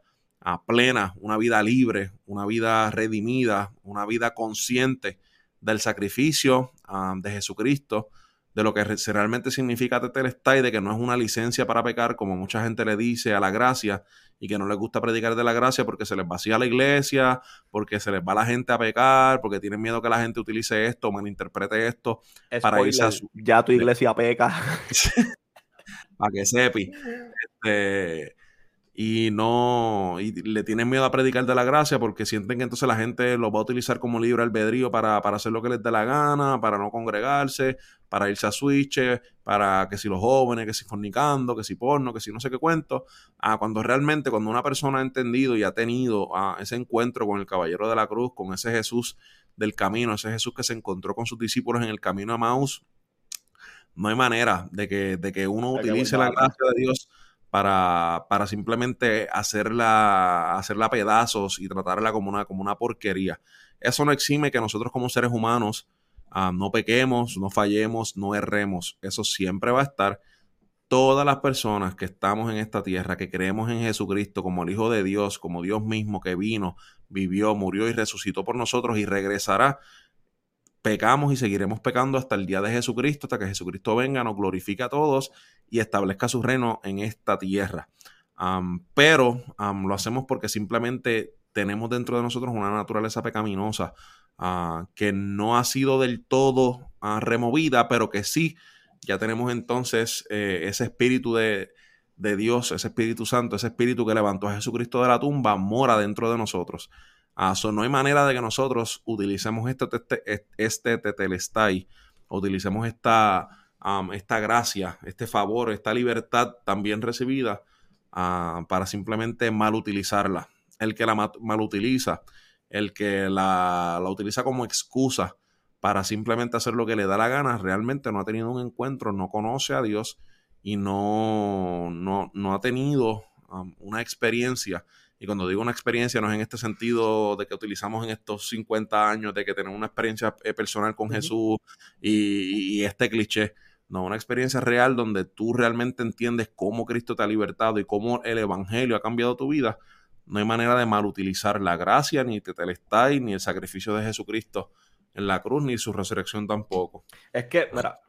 plena, una vida libre, una vida redimida, una vida consciente del sacrificio de Jesucristo, de lo que realmente significa tetelestai, de que no es una licencia para pecar, como mucha gente le dice a la gracia, y que no les gusta predicar de la gracia porque se les vacía la iglesia, porque se les va la gente a pecar, porque tienen miedo que la gente utilice esto, malinterprete esto, Para irse a su- Ya tu iglesia peca. (laughs) para que sepi. Este, y no y le tienen miedo a predicar de la gracia porque sienten que entonces la gente lo va a utilizar como libre albedrío para, para hacer lo que les dé la gana, para no congregarse, para irse a switch, para que si los jóvenes, que si fornicando, que si porno, que si no sé qué cuento, ah, cuando realmente cuando una persona ha entendido y ha tenido ah, ese encuentro con el caballero de la cruz, con ese Jesús del camino, ese Jesús que se encontró con sus discípulos en el camino a Maús, no hay manera de que, de que uno utilice la gracia de Dios para, para simplemente hacerla, hacerla pedazos y tratarla como una, como una porquería. Eso no exime que nosotros como seres humanos ah, no pequemos, no fallemos, no erremos. Eso siempre va a estar. Todas las personas que estamos en esta tierra, que creemos en Jesucristo como el Hijo de Dios, como Dios mismo que vino, vivió, murió y resucitó por nosotros y regresará, pecamos y seguiremos pecando hasta el día de Jesucristo, hasta que Jesucristo venga, nos glorifique a todos y establezca su reino en esta tierra. pero lo hacemos porque simplemente tenemos dentro de nosotros una naturaleza pecaminosa ah, que no ha sido del todo ah, removida, pero que sí, ya tenemos entonces eh, ese espíritu de, de Dios, ese Espíritu Santo, ese espíritu que levantó a Jesucristo de la tumba, mora dentro de nosotros. Ah, no hay manera de que nosotros utilicemos este, este, este tetelestai, utilicemos esta, esta gracia, este favor, esta libertad también recibida ah, para simplemente mal utilizarla. El que la mal utiliza, el que la, la, utiliza como excusa para simplemente hacer lo que le da la gana, realmente no ha tenido un encuentro, no conoce a Dios y no, no, no ha tenido una experiencia y cuando digo una experiencia, no es en este sentido de que utilizamos en estos 50 años, de que tenemos una experiencia eh, personal con Jesús y, este cliché. No, una experiencia real donde tú realmente entiendes cómo Cristo te ha libertado y cómo el Evangelio ha cambiado tu vida. No hay manera de mal utilizar la gracia, ni Tetelestai, ni el sacrificio de Jesucristo en la cruz, ni su resurrección tampoco. Es que, mira,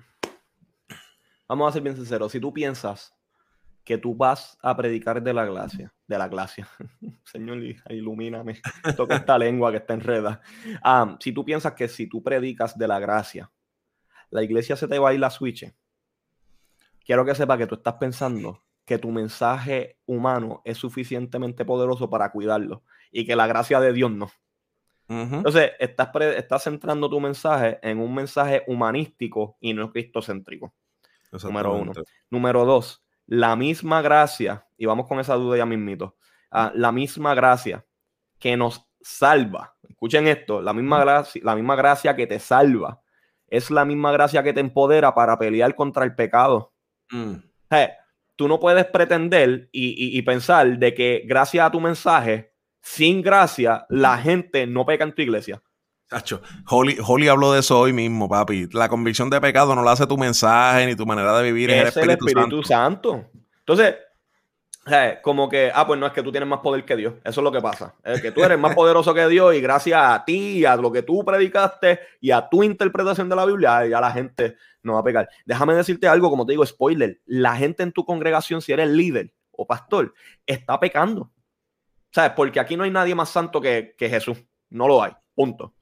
vamos a ser bien sinceros. Si tú piensas que tú vas a predicar de la gracia, de la gracia. (laughs) Señor, ilumíname. Toca esta lengua que está enreda. Ah, si tú piensas que si tú predicas de la gracia, la iglesia se te va a ir la switch, quiero que sepa que tú estás pensando que tu mensaje humano es suficientemente poderoso para cuidarlo y que la gracia de Dios no. Entonces, estás, estás centrando tu mensaje en un mensaje humanístico y no cristocéntrico. Número uno. Número dos, la misma gracia, y vamos con esa duda ya mismito, ah, la misma gracia que nos salva, escuchen esto, la misma, gracia, la misma gracia que te salva, es la misma gracia que te empodera para pelear contra el pecado. Mm. tú no puedes pretender y, pensar de que gracias a tu mensaje, sin gracia, la gente no peca en tu iglesia. Holly, Holly habló de eso hoy mismo, papi. La convicción de pecado no la hace tu mensaje ni tu manera de vivir. Es, el Espíritu, Santo. Entonces, como que, ah, pues no es que tú tienes más poder que Dios. Eso es lo que pasa. Es que tú eres más (laughs) poderoso que Dios y gracias a ti, a lo que tú predicaste y a tu interpretación de la Biblia, ya la gente no va a pecar. Déjame decirte algo, como te digo, spoiler. La gente en tu congregación, si eres líder o pastor, está pecando. ¿Sabes? Porque aquí no hay nadie más santo que, que Jesús. No lo hay. Punto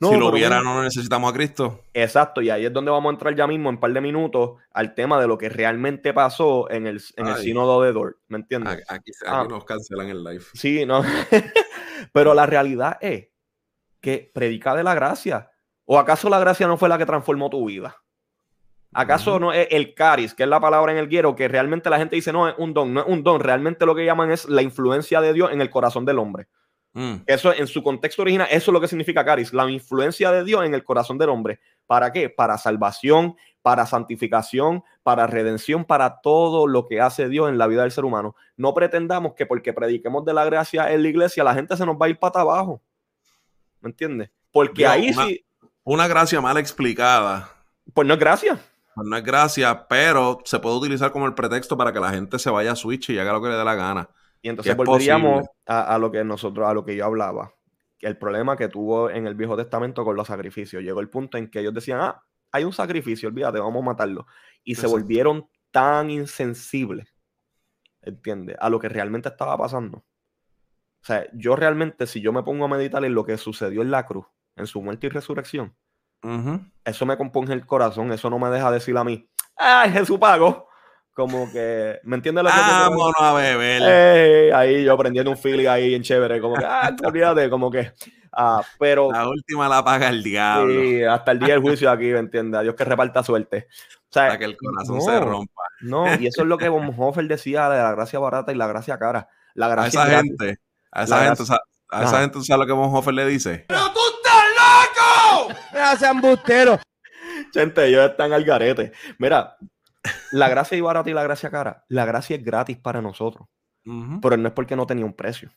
si lo hubiera, no necesitamos a Cristo. Exacto, y ahí es donde vamos a entrar ya mismo en un par de minutos al tema de lo que realmente pasó en el, en el sínodo de Dort. ¿Me entiendes? Aquí, ah. nos cancelan el live. Sí, no. (laughs) Pero la realidad es que predica de la gracia. ¿O acaso la gracia no fue la que transformó tu vida? ¿Acaso no es el caris, que es la palabra en el guero, que realmente la gente dice no es un don, no es un don, realmente lo que llaman es la influencia de Dios en el corazón del hombre? Mm. Eso en su contexto original, eso es lo que significa caris, la influencia de Dios en el corazón del hombre. ¿Para qué? Para salvación, para santificación, para redención, para todo lo que hace Dios en la vida del ser humano. No pretendamos que porque prediquemos de la gracia en la iglesia, la gente se nos va a ir para abajo. ¿Me entiendes? Porque ahí sí. Una gracia mal explicada. Pues no es gracia. Pues no es gracia, pero se puede utilizar como el pretexto para que la gente se vaya a Switch y haga lo que le dé la gana. Y entonces volveríamos a, lo que nosotros, a lo que yo hablaba. El problema que tuvo en el Viejo Testamento con los sacrificios. Llegó el punto en que ellos decían, ah, hay un sacrificio, olvídate, vamos a matarlo. Y se volvieron tan insensibles, ¿entiendes? A lo que realmente estaba pasando. O sea, yo realmente, si yo me pongo a meditar en lo que sucedió en la cruz, en su muerte y resurrección, eso me compone el corazón, eso no me deja decir a mí, ¡ay, Jesús pagó! Como que, ¿me entiendes lo que decir? Vámonos a beber. Ey, ahí yo prendiendo un feeling ahí en chévere, como que, ah, (laughs) olvídate, como que, ah, pero La última la paga el diablo. sí, hasta el día del juicio aquí, ¿me entiendes? A Dios que reparta suerte. O sea, Para que el corazón no, se rompa. No, y eso es lo que Bonhoeffer decía de la gracia barata y la gracia cara. La A gracia esa es gratis. gente, a esa La gente, sa- a esa Ajá. gente, ¿sabes lo que Bonhoeffer le dice? Gente, ellos están al garete. Mira, la gracia y barata y la gracia cara, la gracia es gratis para nosotros, pero no es porque no tenía un precio.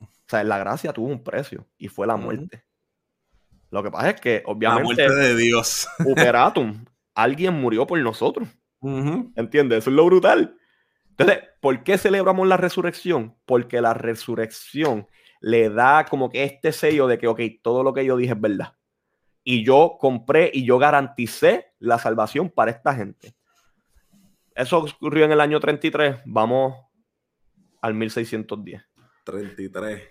O sea, la gracia tuvo un precio y fue la muerte. Lo que pasa es que, La obviamente, muerte de Dios. (laughs) Uperatum, alguien murió por nosotros. Ujú. ¿Entiendes? Eso es lo brutal. Entonces, ¿por qué celebramos la resurrección? Porque la resurrección le da como que este sello de que, ok, todo lo que yo dije es verdad. Y yo compré y yo garanticé la salvación para esta gente. Eso ocurrió en el año 33. Vamos al 1610. 33.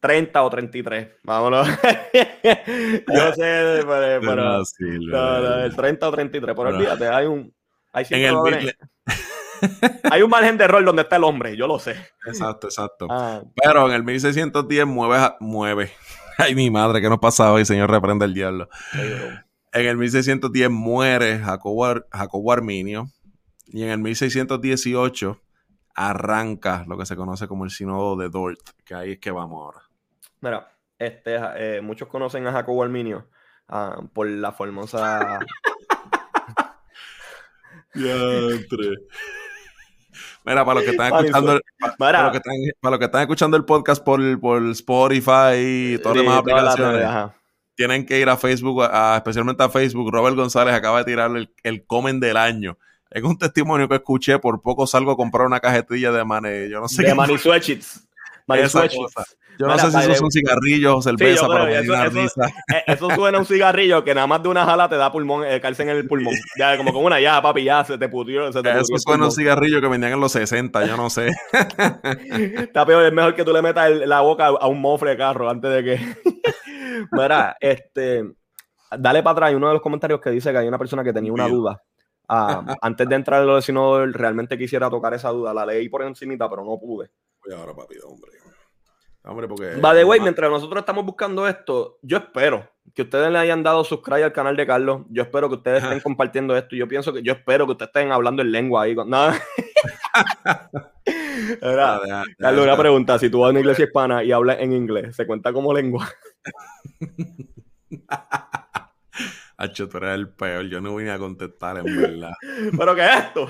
30 o 33. Vámonos. (laughs) yo sé, pero, pero- No no, el 30 o 33. Pero olvídate, hay un. Hay, En (laughs) hay un margen de error donde está el hombre, yo lo sé. Exacto, exacto. Ah, Pero en el 1610 mueve, mueve. (laughs) Ay, mi madre, ¿qué nos pasaba hoy? Señor, reprenda el diablo. En el 1610 muere Jacobo, Jacobo Arminio. Y en el 1618 arranca lo que se conoce como el Sínodo de Dort. Que ahí es que vamos ahora. Mira, este, eh, muchos conocen a Jacobo Arminio ah, por la formosa. (laughs) Mira, para los que están escuchando, el- para, Mira, los que están, para los que están escuchando el podcast por, por Spotify y todas las demás aplicaciones, tienen que ir a Facebook, a- especialmente a Facebook. Robert González acaba de tirar el, el comen del año. Es un testimonio que escuché, por poco salgo a comprar una cajetilla de mané. Yo no sé De qué-. Esa Manisuechits. cosa. Yo no sé si esos son cigarrillos o cerveza, yo pero me eso- eso- risa. Eh, Eso suena a un cigarrillo que nada más de una jala te da pulmón, eh, cárcel en el pulmón. Ya, como con una ya, papi, ya se te putió. Se te putió Eso suena a un cigarrillo que vendían en los 60, yo no sé. (laughs) Está peor, es mejor que tú le metas el- la boca a un mofle de carro antes de que. (laughs) Mira, este. Dale para atrás. Hay uno de los comentarios que dice que hay una persona que tenía una duda. Ah, antes de entrar en lo de si no realmente quisiera tocar esa duda. La leí por encimita, pero no pude. Voy ahora, papi, hombre. Hombre, porque. By the way, mientras nosotros estamos buscando esto, yo espero que ustedes le hayan dado subscribe al canal de Carlos. Yo espero que ustedes estén (laughs) compartiendo esto. Yo pienso que yo espero que ustedes estén hablando en lengua ahí. con-. (laughs) Era- Ah, Carlos, una pregunta. Si tú vas a una iglesia hispana y hablas en inglés, ¿se cuenta como lengua? (laughs) Hacho, tú eres el peor. Yo no vine a contestar, en verdad. (laughs) ¿Pero qué es esto?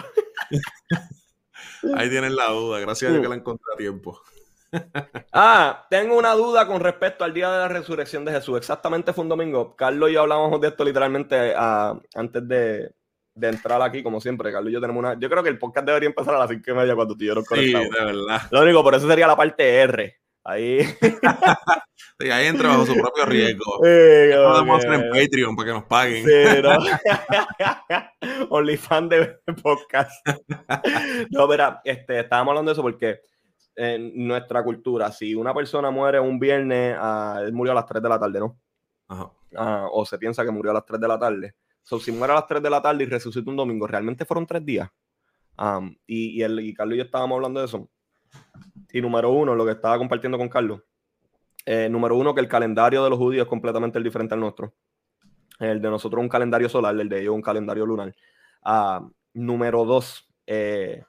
Ahí tienen la duda. Gracias a Dios que la encontré a tiempo. Ah, tengo una duda con respecto al día de la resurrección de Jesús. Exactamente fue un domingo. Carlos y yo hablamos de esto literalmente ah, antes de, de entrar aquí, como siempre. Carlos y yo tenemos una. Yo creo que el podcast debería empezar a las cinco y media cuando tú y yo nos Sí, de verdad. Lo único, por eso sería la parte R. Ahí. (laughs) Sí, ahí entra bajo su propio riesgo. Lo como podemos hacer en Patreon para que nos paguen. Sí, ¿no? (laughs) OnlyFans de podcast. No, mira, este, estábamos hablando de eso porque en nuestra cultura, si una persona muere un viernes, ah, él murió a las 3 de la tarde, ¿no? Ajá. Ah, o se piensa que murió a las 3 de la tarde. So, si muere a las 3 de la tarde y resucita un domingo, ¿realmente fueron tres días? Am, y, y, el, y Carlos y yo estábamos hablando de eso. Y número uno, lo que estaba compartiendo con Carlos. eh, número uno, que el calendario de los judíos es completamente diferente al nuestro. El de nosotros un calendario solar, el de ellos un calendario lunar. Ah, número dos, eh,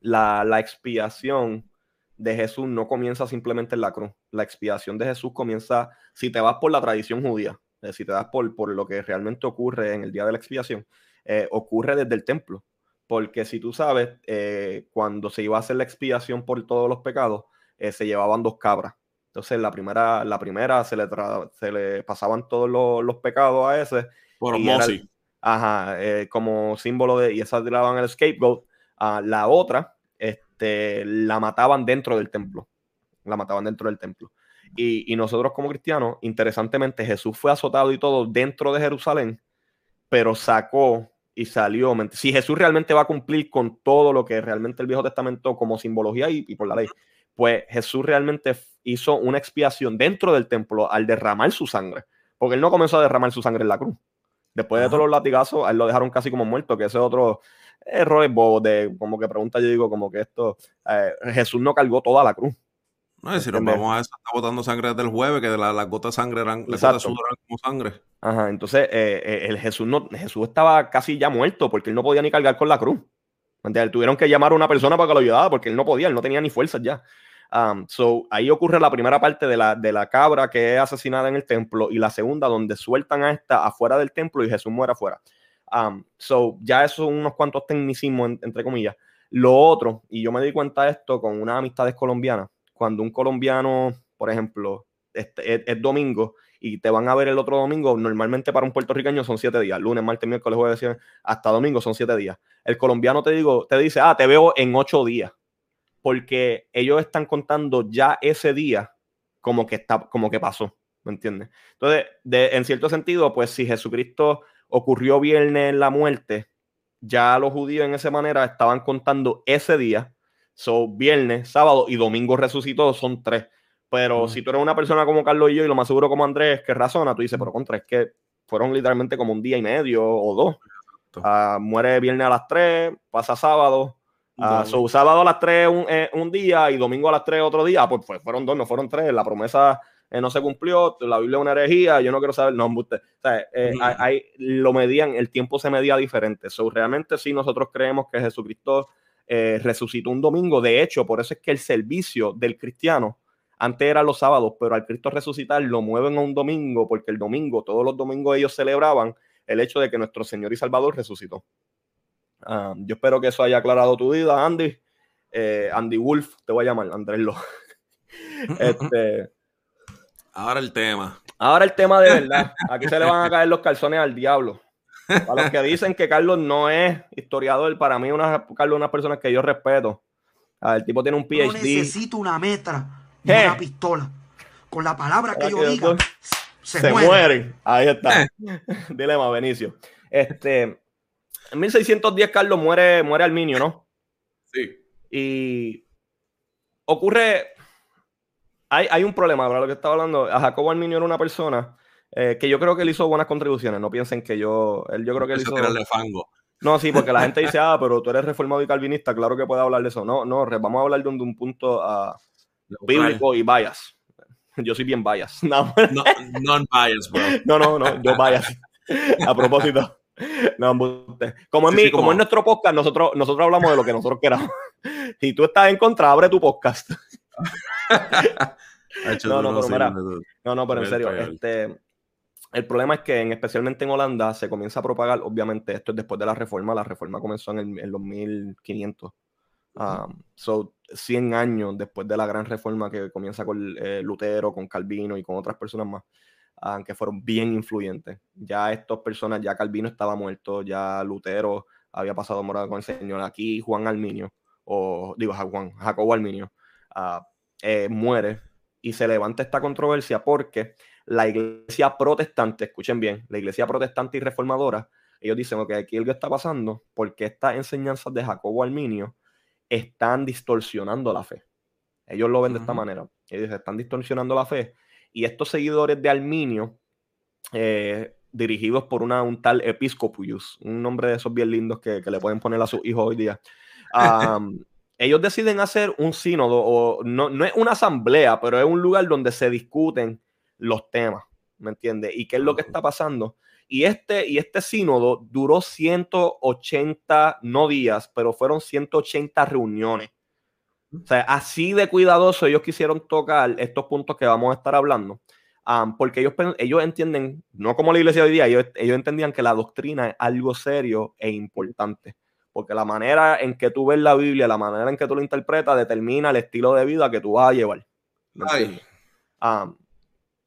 la, la expiación de Jesús no comienza simplemente en la cruz. La expiación de Jesús comienza, si te vas por la tradición judía, eh, si te vas por, por lo que realmente ocurre en el día de la expiación, ocurre desde el templo. Porque si tú sabes, eh, cuando se iba a hacer la expiación por todos los pecados, eh, se llevaban dos cabras. Entonces, la primera, la primera se, le se le pasaban todos los, los pecados a ese. Por osmosis. Ajá, eh, como símbolo de, y esa tiraban el scapegoat. a la otra, este, la mataban dentro del templo. La mataban dentro del templo. Y, y nosotros como cristianos, interesantemente, Jesús fue azotado y todo dentro de Jerusalén, pero sacó y salió. ¿me ent- Si Jesús realmente va a cumplir con todo lo que realmente el Viejo Testamento como simbología y, y por la ley, pues Jesús realmente hizo una expiación dentro del templo al derramar su sangre, porque él no comenzó a derramar su sangre en la cruz. Después de todos los latigazos, a él lo dejaron casi como muerto, que ese es otro error bobo de como que pregunta, yo digo, como que esto, eh, Jesús no cargó toda la cruz. No, y si nos vamos a eso, está botando sangre desde el jueves, que de las gotas de sangre eran, las gotas como sangre. Ajá, entonces eh, eh, el Jesús no, Jesús estaba casi ya muerto porque él no podía ni cargar con la cruz. ¿Entiendes? Tuvieron que llamar a una persona para que lo ayudara porque él no podía, él no tenía ni fuerzas ya. Um, so, ahí ocurre la primera parte de la, de la cabra que es asesinada en el templo y la segunda donde sueltan a esta afuera del templo y Jesús muere afuera. Um, so, ya eso son unos cuantos tecnicismos, entre comillas. Lo otro, y yo me di cuenta de esto con unas amistades colombianas, cuando un colombiano, por ejemplo, es, domingo y te van a ver el otro domingo, normalmente para un puertorriqueño son siete días, lunes, martes, miércoles, jueves, hasta domingo son siete días. El colombiano te digo, te dice, ah, te veo en ocho días porque ellos están contando ya ese día como que, está, como que pasó, ¿me entiendes? Entonces, en cierto sentido, pues si Jesucristo ocurrió viernes la muerte, ya los judíos en esa manera estaban contando ese día, son viernes, sábado y domingo resucitó, son tres. Pero si tú eres una persona como Carlos y yo, y lo más seguro como Andrés, que razona, tú dices, pero contra, es que fueron literalmente como un día y medio o dos. Ah, muere viernes a las tres, pasa sábado, Uh, sábado a las 3 eh, un, día y domingo a las 3 otro día, pues, pues, fueron dos, no fueron tres. La promesa eh, no se cumplió, la Biblia es una herejía, yo no quiero saber, no, usted. O sea, hay, lo medían, el tiempo se medía diferente. So, realmente sí, nosotros creemos que Jesucristo resucitó un domingo. De hecho, por eso es que el servicio del cristiano antes era los sábados, pero al Cristo resucitar lo mueven a un domingo, porque el domingo, todos los domingos ellos celebraban el hecho de que nuestro Señor y Salvador resucitó. Ah, yo espero que eso haya aclarado tu vida, Andy. Eh, Andy Wolf, te voy a llamar, Andrés Lo. (laughs) este, ahora el tema. Ahora el tema de verdad. Aquí se le van a caer los calzones al diablo. A los que dicen que Carlos no es historiador, para mí una, Carlos es una persona que yo respeto. El tipo tiene un PhD. Yo necesito una metra, una pistola. Con la palabra que yo diga, se, mueren. Ahí está. (laughs) Dilema, Benicio. Este, en 1610 Carlos muere, muere Arminio, ¿no? Sí. Y ocurre, hay, hay un problema, ¿verdad? Lo que estaba hablando, a Jacobo Arminio era una persona eh, que yo creo que él hizo buenas contribuciones, no piensen que yo, él yo creo que él hizo... fango. No, sí, porque la gente dice, (laughs) ah, pero tú eres reformado y calvinista, claro que puede hablar de eso. No, no, vamos a hablar de un, punto uh, bíblico y bias. Yo soy bien bias. (laughs) No, non-bias, bro. No, no, no, yo bias. A propósito. No, como, en como... en nuestro podcast, nosotros, nosotros hablamos de lo que nosotros queramos. (laughs) Si tú estás en contra, abre tu podcast. no, no, pero no, no, pero en serio, este, el problema es que en, especialmente en Holanda se comienza a propagar, obviamente esto es después de la reforma, la reforma comenzó en, el, los 1500. Um, so, 100 años después de la gran reforma que comienza con eh, Lutero, con Calvino y con otras personas más aunque fueron bien influyentes. Ya estas personas, ya Calvino estaba muerto, ya Lutero había pasado morado con el Señor. Aquí Juan Alminio, o digo Juan, Jacobo Alminio, ah, eh, muere y se levanta esta controversia porque la iglesia protestante, escuchen bien, la iglesia protestante y reformadora, ellos dicen, que aquí algo está pasando porque estas enseñanzas de Jacobo Alminio están distorsionando la fe. Ellos lo ven de esta manera. Ellos están distorsionando la fe y estos seguidores de Arminio, eh, dirigidos por una, un tal Episcopius, un nombre de esos bien lindos que, le pueden poner a sus hijos hoy día, (laughs) ellos deciden hacer un sínodo, o no, no es una asamblea, pero es un lugar donde se discuten los temas, ¿me entiendes? ¿Y qué es lo que está pasando? Y este, y este sínodo duró 180, no días, pero fueron 180 reuniones. O sea, así de cuidadoso ellos quisieron tocar estos puntos que vamos a estar hablando, porque ellos, ellos entienden, no como la iglesia hoy día, ellos, entendían que la doctrina es algo serio e importante, porque la manera en que tú ves la Biblia, la manera en que tú la interpretas, determina el estilo de vida que tú vas a llevar.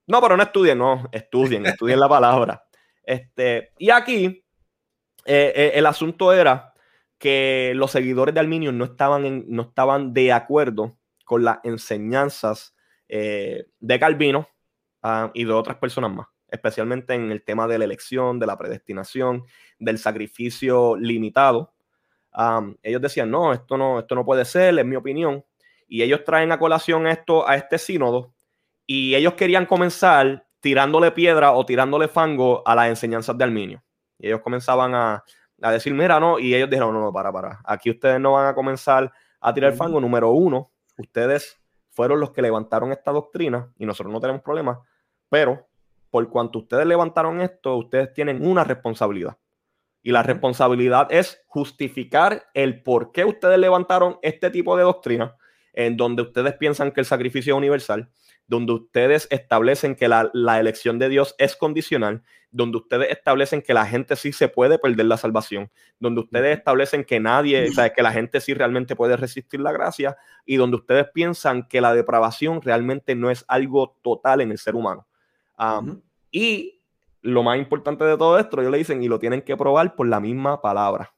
No, pero no estudien, no, estudien, estudien la palabra. Este, y aquí eh, eh, el asunto era que los seguidores de Arminio no estaban, no estaban de acuerdo con las enseñanzas eh, de Calvino ah, y de otras personas más, especialmente en el tema de la elección, de la predestinación, del sacrificio limitado. Ah, ellos decían, no, esto no, esto no puede ser, es mi opinión. Y ellos traen a colación esto a este sínodo y ellos querían comenzar tirándole piedra o tirándole fango a las enseñanzas de Arminio. Y ellos comenzaban a, a decir, mira, no, y ellos dijeron, no, no, para, para, aquí ustedes no van a comenzar a tirar fango. Número uno, ustedes fueron los que levantaron esta doctrina y nosotros no tenemos problemas, pero por cuanto ustedes levantaron esto, ustedes tienen una responsabilidad. Y la responsabilidad es justificar el por qué ustedes levantaron este tipo de doctrina, en donde ustedes piensan que el sacrificio es universal, donde ustedes establecen que la, la, elección de Dios es condicional, donde ustedes establecen que la gente sí se puede perder la salvación, donde ustedes establecen que nadie, o sea, que la gente sí realmente puede resistir la gracia, y donde ustedes piensan que la depravación realmente no es algo total en el ser humano. Um, uh -huh. Y lo más importante de todo esto, ellos le dicen, y lo tienen que probar por la misma palabra.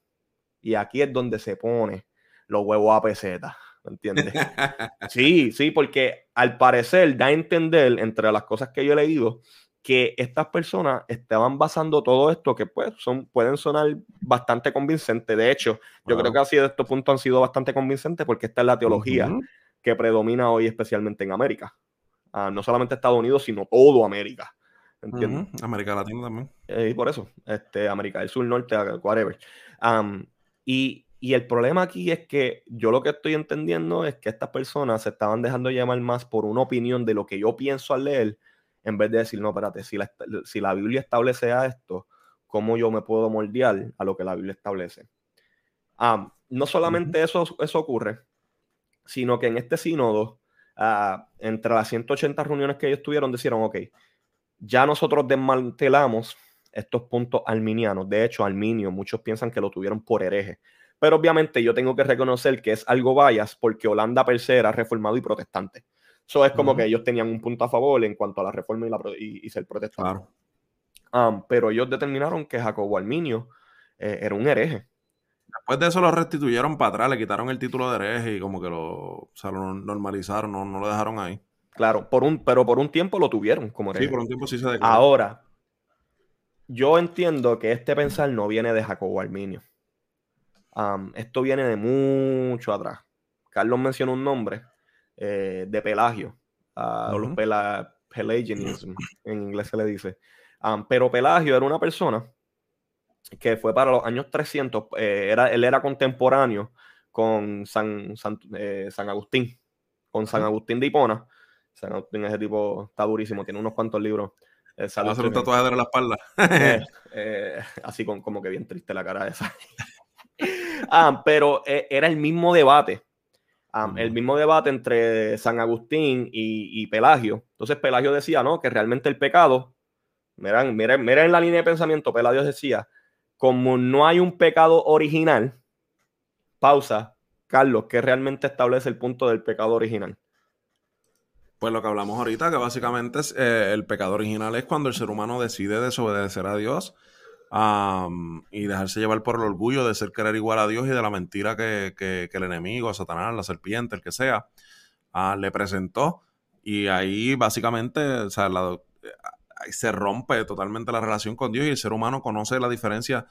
Y aquí es donde se pone los huevos a peseta. ¿Me entiendes? (laughs) sí, sí, porque al parecer da a entender, entre las cosas que yo he leído, que estas personas estaban basando todo esto que pues son, pueden sonar bastante convincentes. De hecho, yo wow. creo que así de estos puntos han sido bastante convincentes porque esta es la teología uh -huh. que predomina hoy especialmente en América. Uh, no solamente Estados Unidos, sino todo América. ¿Entiendes? Uh -huh. América Latina también. Eh, y por eso, este, América del Sur, Norte, whatever. Um, y, y el problema aquí es que yo lo que estoy entendiendo es que estas personas se estaban dejando llamar más por una opinión de lo que yo pienso al leer, en vez de decir, no, espérate, si la, si la Biblia establece a esto, ¿cómo yo me puedo moldear a lo que la Biblia establece? Um, no solamente eso, eso ocurre, sino que en este sínodo, uh, entre las 180 reuniones que ellos tuvieron, dijeron, ok, ya nosotros desmantelamos estos puntos arminianos. De hecho, Arminio, muchos piensan que lo tuvieron por hereje. Pero obviamente yo tengo que reconocer que es algo bias porque Holanda per se era reformado y protestante. Eso es como uh -huh. que ellos tenían un punto a favor en cuanto a la reforma y, la, y, y ser protestante. Claro. Um, pero ellos determinaron que Jacobo Arminio eh, era un hereje. Después de eso lo restituyeron para atrás, le quitaron el título de hereje y como que lo, o sea, lo normalizaron, no, no, lo dejaron ahí. Claro, por un, pero por un tiempo lo tuvieron como hereje. Sí, por un tiempo sí se declaró. Ahora, yo entiendo que este pensar no viene de Jacobo Arminio. Um, esto viene de mucho atrás. Carlos mencionó un nombre eh, de Pelagio, uh, uh -huh. los Pela Pelagianism, en inglés se le dice. Um, pero Pelagio era una persona que fue para los años 300, eh, era, él era contemporáneo con San, San, eh, San Agustín, con San Agustín de Hipona. San Agustín, ese tipo está durísimo, tiene unos cuantos libros. Eh, hacer un tatuaje de la espalda. (laughs) Eh, así con, como que bien triste la cara esa. Ah, pero eh, era el mismo debate. Um, mm. El mismo debate entre San Agustín y, y, Pelagio. Entonces Pelagio decía, ¿no? Que realmente el pecado, miren, miren, miren la línea de pensamiento, Pelagio decía, como no hay un pecado original, pausa, Carlos, que realmente establece el punto del pecado original. Pues lo que hablamos ahorita, que básicamente es, eh, el pecado original es cuando el ser humano decide desobedecer a Dios um, y dejarse llevar por el orgullo de ser querer igual a Dios y de la mentira que, que, que el enemigo, Satanás, la serpiente, el que sea, uh, le presentó. Y ahí básicamente, o sea, la, se rompe totalmente la relación con Dios y el ser humano conoce la diferencia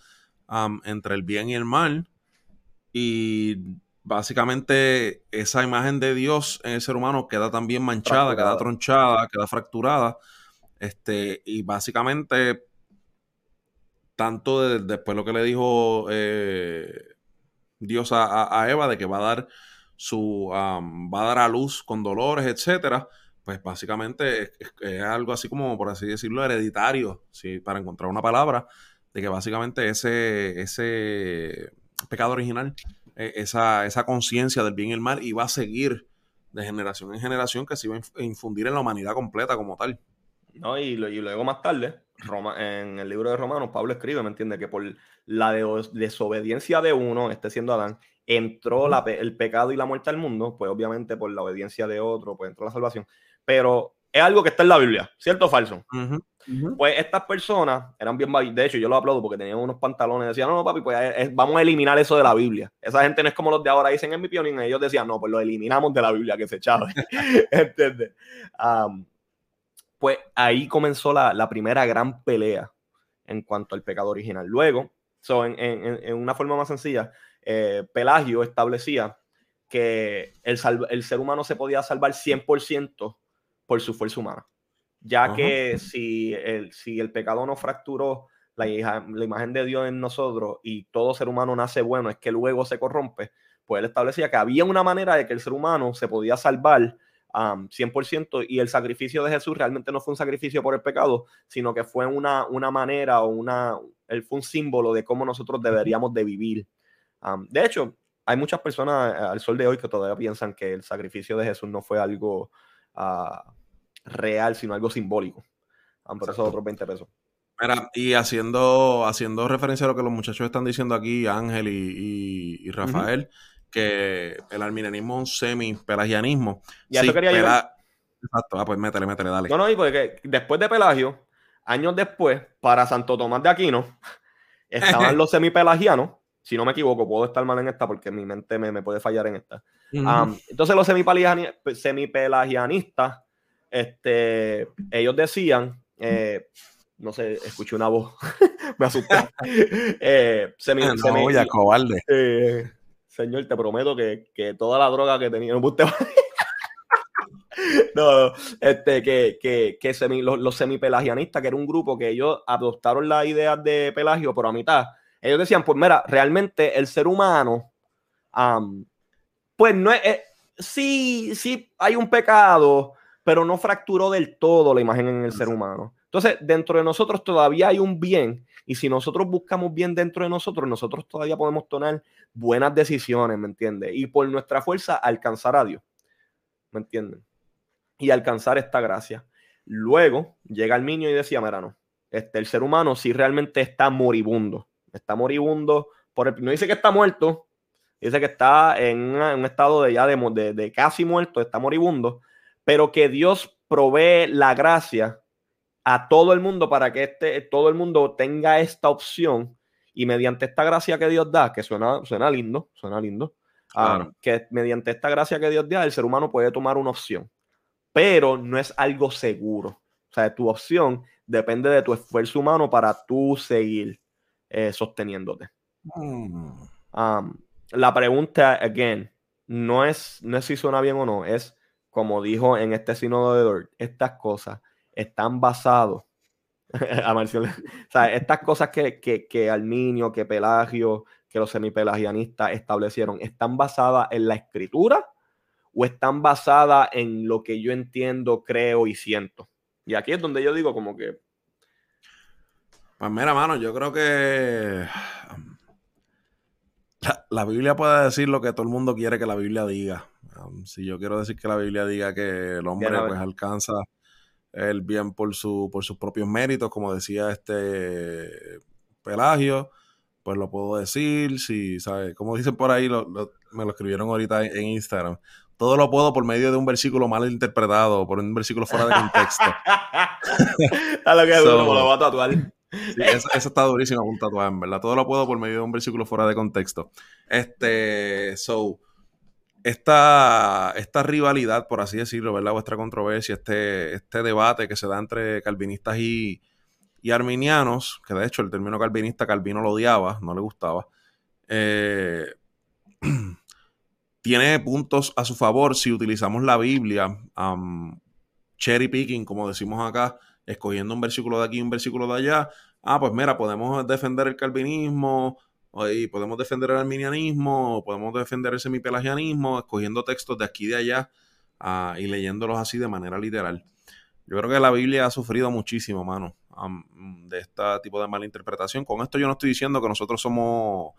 um, entre el bien y el mal. Y básicamente esa imagen de Dios en el ser humano queda también manchada, fracturada. queda tronchada, queda fracturada. Este, y básicamente, tanto de, después lo que le dijo eh, Dios a, Eva de que va a dar su um, va a dar a luz con dolores, etcétera, pues básicamente es, algo así como, por así decirlo, hereditario, ¿sí? para encontrar una palabra, de que básicamente ese, ese pecado original eh, esa, esa conciencia del bien y el mal va a seguir de generación en generación que se va a infundir en la humanidad completa como tal. No, y, y luego más tarde, Roma, en el libro de Romanos, Pablo escribe, ¿me entiende? Que por la de, desobediencia de uno, este siendo Adán, entró la, el pecado y la muerte al mundo, pues obviamente por la obediencia de otro, pues entró la salvación. Pero es algo que está en la Biblia, ¿cierto o falso? Uh -huh. Uh -huh. Pues estas personas eran bien, de hecho yo lo aplaudo porque tenían unos pantalones, decían, no, no, papi, pues es, vamos a eliminar eso de la Biblia. Esa gente no es como los de ahora dicen en mi pionín, ellos decían, no, pues lo eliminamos de la Biblia, que se echaba. (laughs) ¿Entiendes? Um, pues ahí comenzó la, la, primera gran pelea en cuanto al pecado original. Luego, so, en, en, en una forma más sencilla, eh, Pelagio establecía que el, el ser humano se podía salvar 100% por su fuerza humana, ya que si el, si el pecado no fracturó la, la imagen de Dios en nosotros y todo ser humano nace bueno, es que luego se corrompe, pues él establecía que había una manera de que el ser humano se podía salvar am, 100% y el sacrificio de Jesús realmente no fue un sacrificio por el pecado, sino que fue una, una manera o una, él fue un símbolo de cómo nosotros deberíamos de vivir. De hecho, hay muchas personas eh, al sol de hoy que todavía piensan que el sacrificio de Jesús no fue algo ah, real, sino algo simbólico. Por eso otros 20 pesos. Mira, y haciendo, haciendo referencia a lo que los muchachos están diciendo aquí, Ángel y, y- y Rafael, que el arminianismo es un semi-pelagianismo. Y a eso quería llegar. Exacto, ah, pues métele, métele, dale. No, no, y porque después de Pelagio, años después, para Santo Tomás de Aquino, (laughs) estaban los semipelagianos. Si no me equivoco, puedo estar mal en esta porque mi mente me, me puede fallar en esta. Entonces los semipelagiani- semipelagianistas, este, ellos decían, eh, no sé, escuché una voz, (laughs) me asusté. (laughs) Eh, semi- Ah, no, semi- ya, cobarde. eh, señor, te prometo que, que toda la droga que tenía, (laughs) no, no, este, que, que, que semi- los, los semipelagianistas, que era un grupo que ellos adoptaron la idea de Pelagio, pero a mitad, ellos decían, pues mira, realmente el ser humano, pues no es, eh, sí, sí hay un pecado, pero no fracturó del todo la imagen en el ser humano. Entonces, dentro de nosotros todavía hay un bien, y si nosotros buscamos bien dentro de nosotros, nosotros todavía podemos tomar buenas decisiones, ¿me entiendes? Y por nuestra fuerza alcanzar a Dios, ¿me entienden? Y alcanzar esta gracia. Luego llega el niño y decía, mira, no, este, el ser humano sí realmente está moribundo, está moribundo, por el, no dice que está muerto, dice que está en, un estado de ya de- de casi muerto, está moribundo, pero que Dios provee la gracia a todo el mundo para que este, todo el mundo tenga esta opción y mediante esta gracia que Dios da, que suena, suena lindo, suena lindo, ah, que mediante esta gracia que Dios da, el ser humano puede tomar una opción, pero no es algo seguro. O sea, tu opción depende de tu esfuerzo humano para tú seguir eh, sosteniéndote. Mm. Um, la pregunta, again, no es, no es si suena bien o no, es como dijo en este sínodo de Dort, estas cosas están basadas (laughs) a Marcial, o sea, estas cosas que, que, que Arminio, que Pelagio, que los semipelagianistas establecieron, ¿están basadas en la escritura o están basadas en lo que yo entiendo, creo y siento? Y aquí es donde yo digo como que Pues mira, mano, yo creo que um, la, la Biblia puede decir lo que todo el mundo quiere que la Biblia diga. Um, si yo quiero decir que la Biblia diga que el hombre pues alcanza el bien por su por sus propios méritos, como decía este Pelagio, pues lo puedo decir. Si, ¿sabes? Como dicen por ahí, lo- lo- me lo escribieron ahorita en, en Instagram. Todo lo puedo por medio de un versículo mal interpretado, por un versículo fuera de contexto. (laughs) a lo que So- me lo voy a tatuar. Sí, eso, eso está durísimo, un tatuaje, verdad. Todo lo puedo por medio de un versículo fuera de contexto. Este, so, esta, esta rivalidad, por así decirlo, ¿verdad? Vuestra controversia, este, este debate que se da entre calvinistas y, y arminianos, que de hecho el término calvinista, Calvino lo odiaba, no le gustaba, eh, (clears throat) tiene puntos a su favor si utilizamos la Biblia, cherry picking, como decimos acá, escogiendo un versículo de aquí y un versículo de allá. Ah, pues mira, podemos defender el calvinismo, o- y podemos defender el arminianismo, o podemos defender el semipelagianismo, escogiendo textos de aquí y de allá ah, y leyéndolos así de manera literal. Yo creo que la Biblia ha sufrido muchísimo, mano, de este tipo de mala interpretación. Con esto yo no estoy diciendo que nosotros somos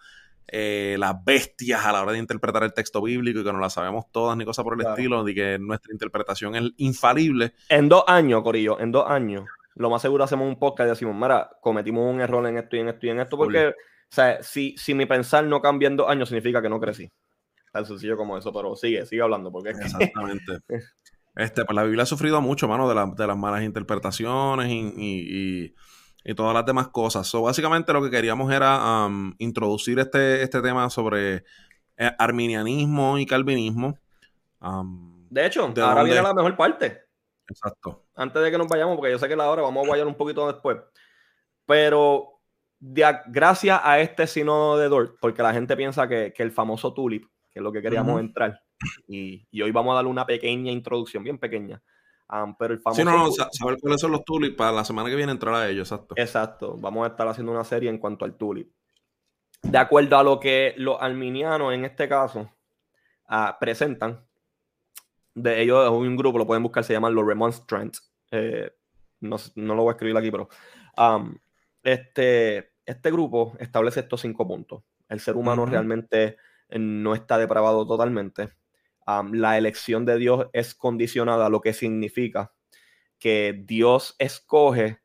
eh, las bestias a la hora de interpretar el texto bíblico y que no la sabemos todas ni cosas por el Claro. estilo, ni que nuestra interpretación es infalible. En dos años, Corillo, en dos años, lo más seguro hacemos un podcast y decimos, mira, cometimos un error en esto y en esto y en esto, porque, o sea, si, si mi pensar no cambia en dos años, significa que no crecí. Tan sencillo como eso, pero sigue, sigue hablando, porque Exactamente. (laughs) Este, pues la Biblia ha sufrido mucho, mano, de, la- de las malas interpretaciones y, y- y- y todas las demás cosas. So, básicamente lo que queríamos era um, introducir este, este tema sobre eh, arminianismo y calvinismo. Um, De hecho, ¿De ahora dónde? viene la mejor parte. exacto. antes de que nos vayamos, porque yo sé que la hora vamos a guayar un poquito después. Pero de gracias a este sínodo de Dort, porque la gente piensa que, que el famoso tulip, que es lo que queríamos entrar, y, y hoy vamos a darle una pequeña introducción, bien pequeña, Um, pero el famoso. Sí, no, no, sa- saber cuáles son los tulips para la semana que viene entrar a ellos, exacto. Exacto, vamos a estar haciendo una serie en cuanto al tulip. De acuerdo a lo que los arminianos en este caso ah, presentan, de ellos es un grupo, lo pueden buscar, se llaman los Remonstrants. Eh, no, lo voy a escribir aquí, pero um, este, este grupo establece estos cinco puntos. El ser humano Ujú. realmente eh, no está depravado totalmente. Um, la elección de Dios es condicionada, lo que significa que Dios escoge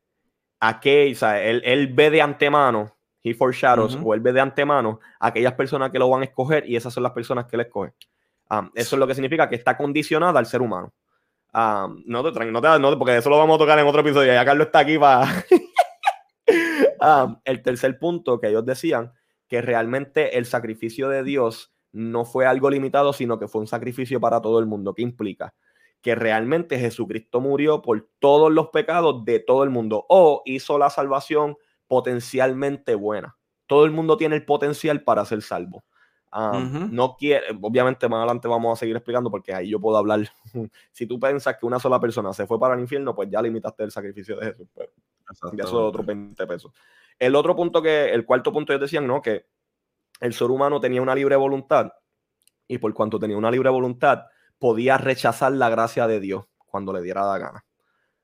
a qué, o sea, él, él ve de antemano, he foreshadows, Ujú. o él ve de antemano a aquellas personas que lo van a escoger y esas son las personas que él escoge. Um, eso es lo que significa que está condicionada al ser humano. Um, no te no te, no te- porque eso lo vamos a tocar en otro episodio. Ya Carlos está aquí para. (laughs) Um, el tercer punto que ellos decían que realmente el sacrificio de Dios no fue algo limitado, sino que fue un sacrificio para todo el mundo. ¿Qué implica? Que realmente Jesucristo murió por todos los pecados de todo el mundo o hizo la salvación potencialmente buena. Todo el mundo tiene el potencial para ser salvo. Um, Ujú. No quiere, obviamente más adelante vamos a seguir explicando porque ahí yo puedo hablar. (laughs) si tú piensas que una sola persona se fue para el infierno, pues ya limitaste el sacrificio de Jesús. Pero ya eso es otro 20 pesos. El otro punto que, el cuarto punto ellos decían, ¿no? Que el ser humano tenía una libre voluntad y por cuanto tenía una libre voluntad, podía rechazar la gracia de Dios cuando le diera la gana.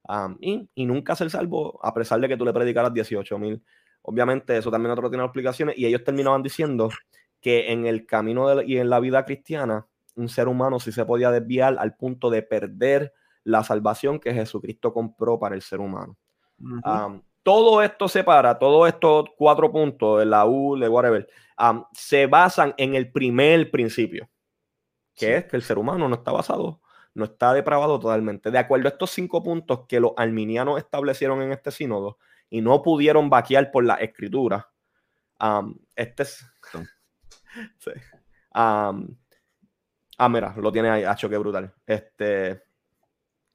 Um, y, y nunca ser salvo, a pesar de que tú le predicaras 18 mil. Obviamente, eso también otro tiene explicaciones. Y ellos terminaban diciendo que en el camino de- y en la vida cristiana, un ser humano sí se podía desviar al punto de perder la salvación que Jesucristo compró para el ser humano. Um, todo esto se para, todos estos cuatro puntos de la U, de whatever, um, se basan en el primer principio, que Sí. es que el ser humano no está basado, no está depravado totalmente. De acuerdo a estos cinco puntos que los arminianos establecieron en este sínodo y no pudieron vaquear por la escritura, um, este es. (laughs) Sí. Ah, mira, lo tiene ahí, hacho, qué brutal. Este.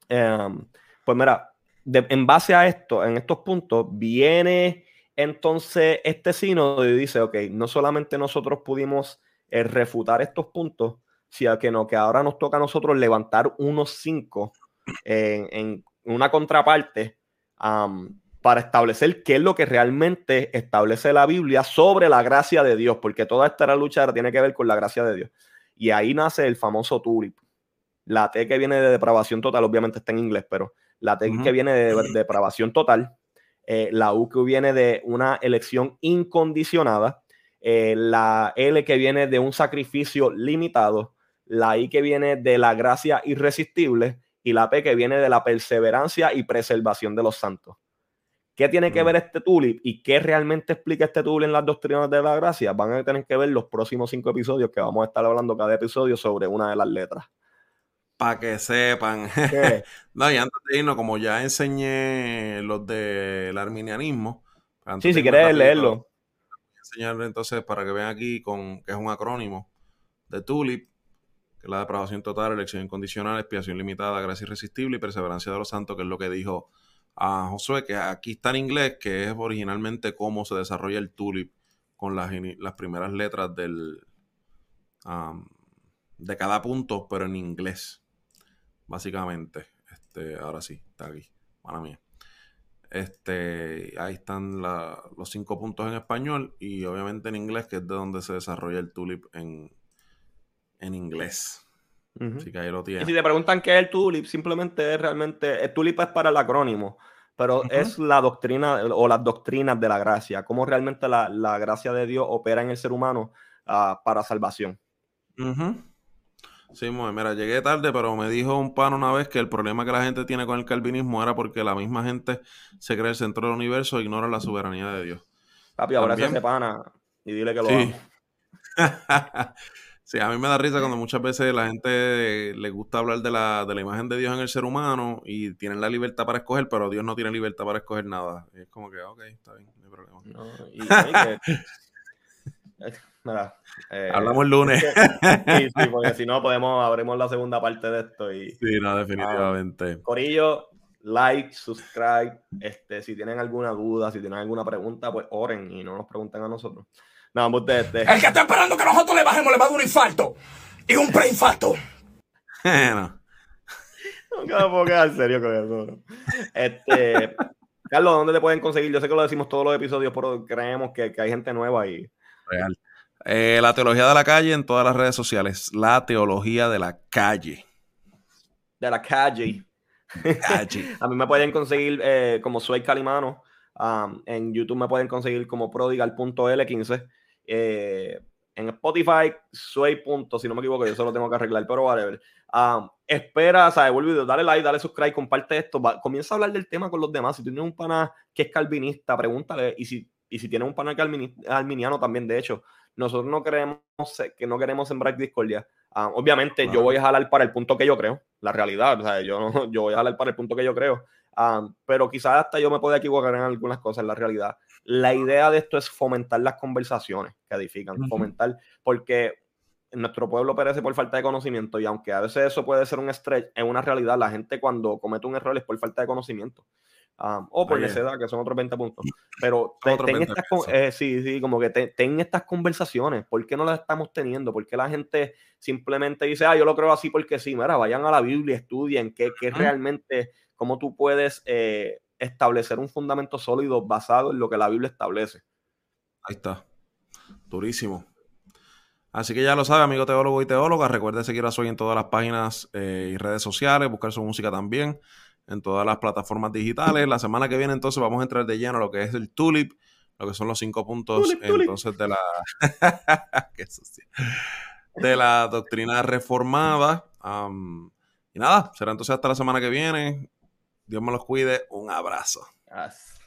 em, pues mira, en base a esto, en estos puntos, viene entonces este sínodo y dice, ok, no solamente nosotros pudimos eh, refutar estos puntos, sino que, no, que ahora nos toca a nosotros levantar unos cinco en, una contraparte para establecer qué es lo que realmente establece la Biblia sobre la gracia de Dios, porque toda esta lucha tiene que ver con la gracia de Dios. Y ahí nace el famoso tulip. La T que viene de depravación total, obviamente está en inglés, pero la T que viene de, de depravación total, eh, la U que viene de una elección incondicionada, eh, la L que viene de un sacrificio limitado, la I que viene de la gracia irresistible y la P que viene de la perseverancia y preservación de los santos. ¿Qué tiene que ver este tulip y qué realmente explica este tulip en las doctrinas de la gracia? Van a tener que ver los próximos cinco episodios que vamos a estar hablando cada episodio sobre una de las letras. Para que sepan. (laughs) No, y antes de irnos, como ya enseñé los del arminianismo. Sí, si quieres leerlo. voy a enseñar entonces para que vean aquí con que es un acrónimo de TULIP, que es la depravación total, elección incondicional, expiación limitada, gracia irresistible y perseverancia de los santos, que es lo que dijo a Josué, que aquí está en inglés, que es originalmente cómo se desarrolla el TULIP con las, las primeras letras del am, de cada punto, pero en inglés, básicamente. Este, ahora sí, está aquí, mala mía. Este, ahí están la- los cinco puntos en español y obviamente en inglés, que es de donde se desarrolla el tulip en, en inglés. Ujú. Así que ahí lo Y si te preguntan qué es el tulip, simplemente es realmente, el tulip es para el acrónimo, pero es la doctrina o las doctrinas de la gracia, cómo realmente la, la gracia de Dios opera en el ser humano ah, para salvación. Ujú. Sí, mo- mira, llegué tarde, pero me dijo un pan una vez que el problema que la gente tiene con el calvinismo era porque la misma gente se cree el centro del universo e ignora la soberanía de Dios. Papi, ahora ese pana y dile que lo Sí. (laughs) Sí, a mí me da risa cuando muchas veces la gente le gusta hablar de la, de la imagen de Dios en el ser humano y tienen la libertad para escoger, pero Dios no tiene libertad para escoger nada. Y es como que, ok, está bien, no hay problema. No, y- que- (laughs) mira, eh, Hablamos el lunes. Sí, sí, (laughs) porque si no podemos, abrimos la segunda parte de esto y Sí, no, definitivamente. Corillo, like, subscribe. Este, si tienen alguna duda, si tienen alguna pregunta, pues oren y no nos pregunten a nosotros. No, ustedes, este, El que está esperando que nosotros le bajemos le va a dar un infarto y un preinfarto. Bueno, Nunca me puedo quedar serio con eso. ¿no? Este, Carlos, ¿dónde te pueden conseguir? Yo sé que lo decimos todos los episodios, pero creemos que, que hay gente nueva ahí. Real. Eh, la teología de la calle en todas las redes sociales. La teología de la calle. De la calle. Calle. (laughs) A mí me pueden conseguir eh, como Soy Calimano. Um, en YouTube me pueden conseguir como prodigal.l15. Eh, en Spotify, soy punto, si no me equivoco, yo solo tengo que arreglar, pero whatever. Um, espera, ¿sabes? Vuelve, dale like, dale subscribe, comparte esto, va- comienza a hablar del tema con los demás. Si tú tienes un pana que es calvinista, pregúntale. Y si, y si tienes un pana calvini- arminiano también, de hecho, nosotros no queremos que no queremos sembrar discordia. Ah, obviamente, yo Claro. voy a jalar para el punto que yo creo, la realidad. O sea, yo, no- (laughs) yo voy a jalar para el punto que yo creo. Ah, pero quizás hasta yo me pueda equivocar en algunas cosas, la realidad. La idea de esto es fomentar las conversaciones que edifican, fomentar, porque nuestro pueblo perece por falta de conocimiento y aunque a veces eso puede ser un stretch, en una realidad la gente cuando comete un error es por falta de conocimiento. Ah, o por necedad, que son otros 20 puntos. Pero te- Otros ten 20 estas, eh, sí, sí, como que te- ten estas conversaciones. ¿Por qué no las estamos teniendo? ¿Por qué la gente simplemente dice, ah, yo lo creo así porque sí? Mira, vayan a la Biblia, estudien qué, qué realmente, cómo tú puedes eh, establecer un fundamento sólido basado en lo que la Biblia establece. Ahí está. Durísimo. Así que ya lo sabe, amigo teólogo y teóloga. Recuerde seguir a Soy en todas las páginas eh, y redes sociales, buscar su música también en todas las plataformas digitales. La semana que viene, entonces, vamos a entrar de lleno a lo que es el Tulip, lo que son los cinco puntos Tulip, tulip. entonces de la (laughs) de la doctrina reformada. Y nada, será entonces hasta la semana que viene. Dios me los cuide. Un abrazo. As-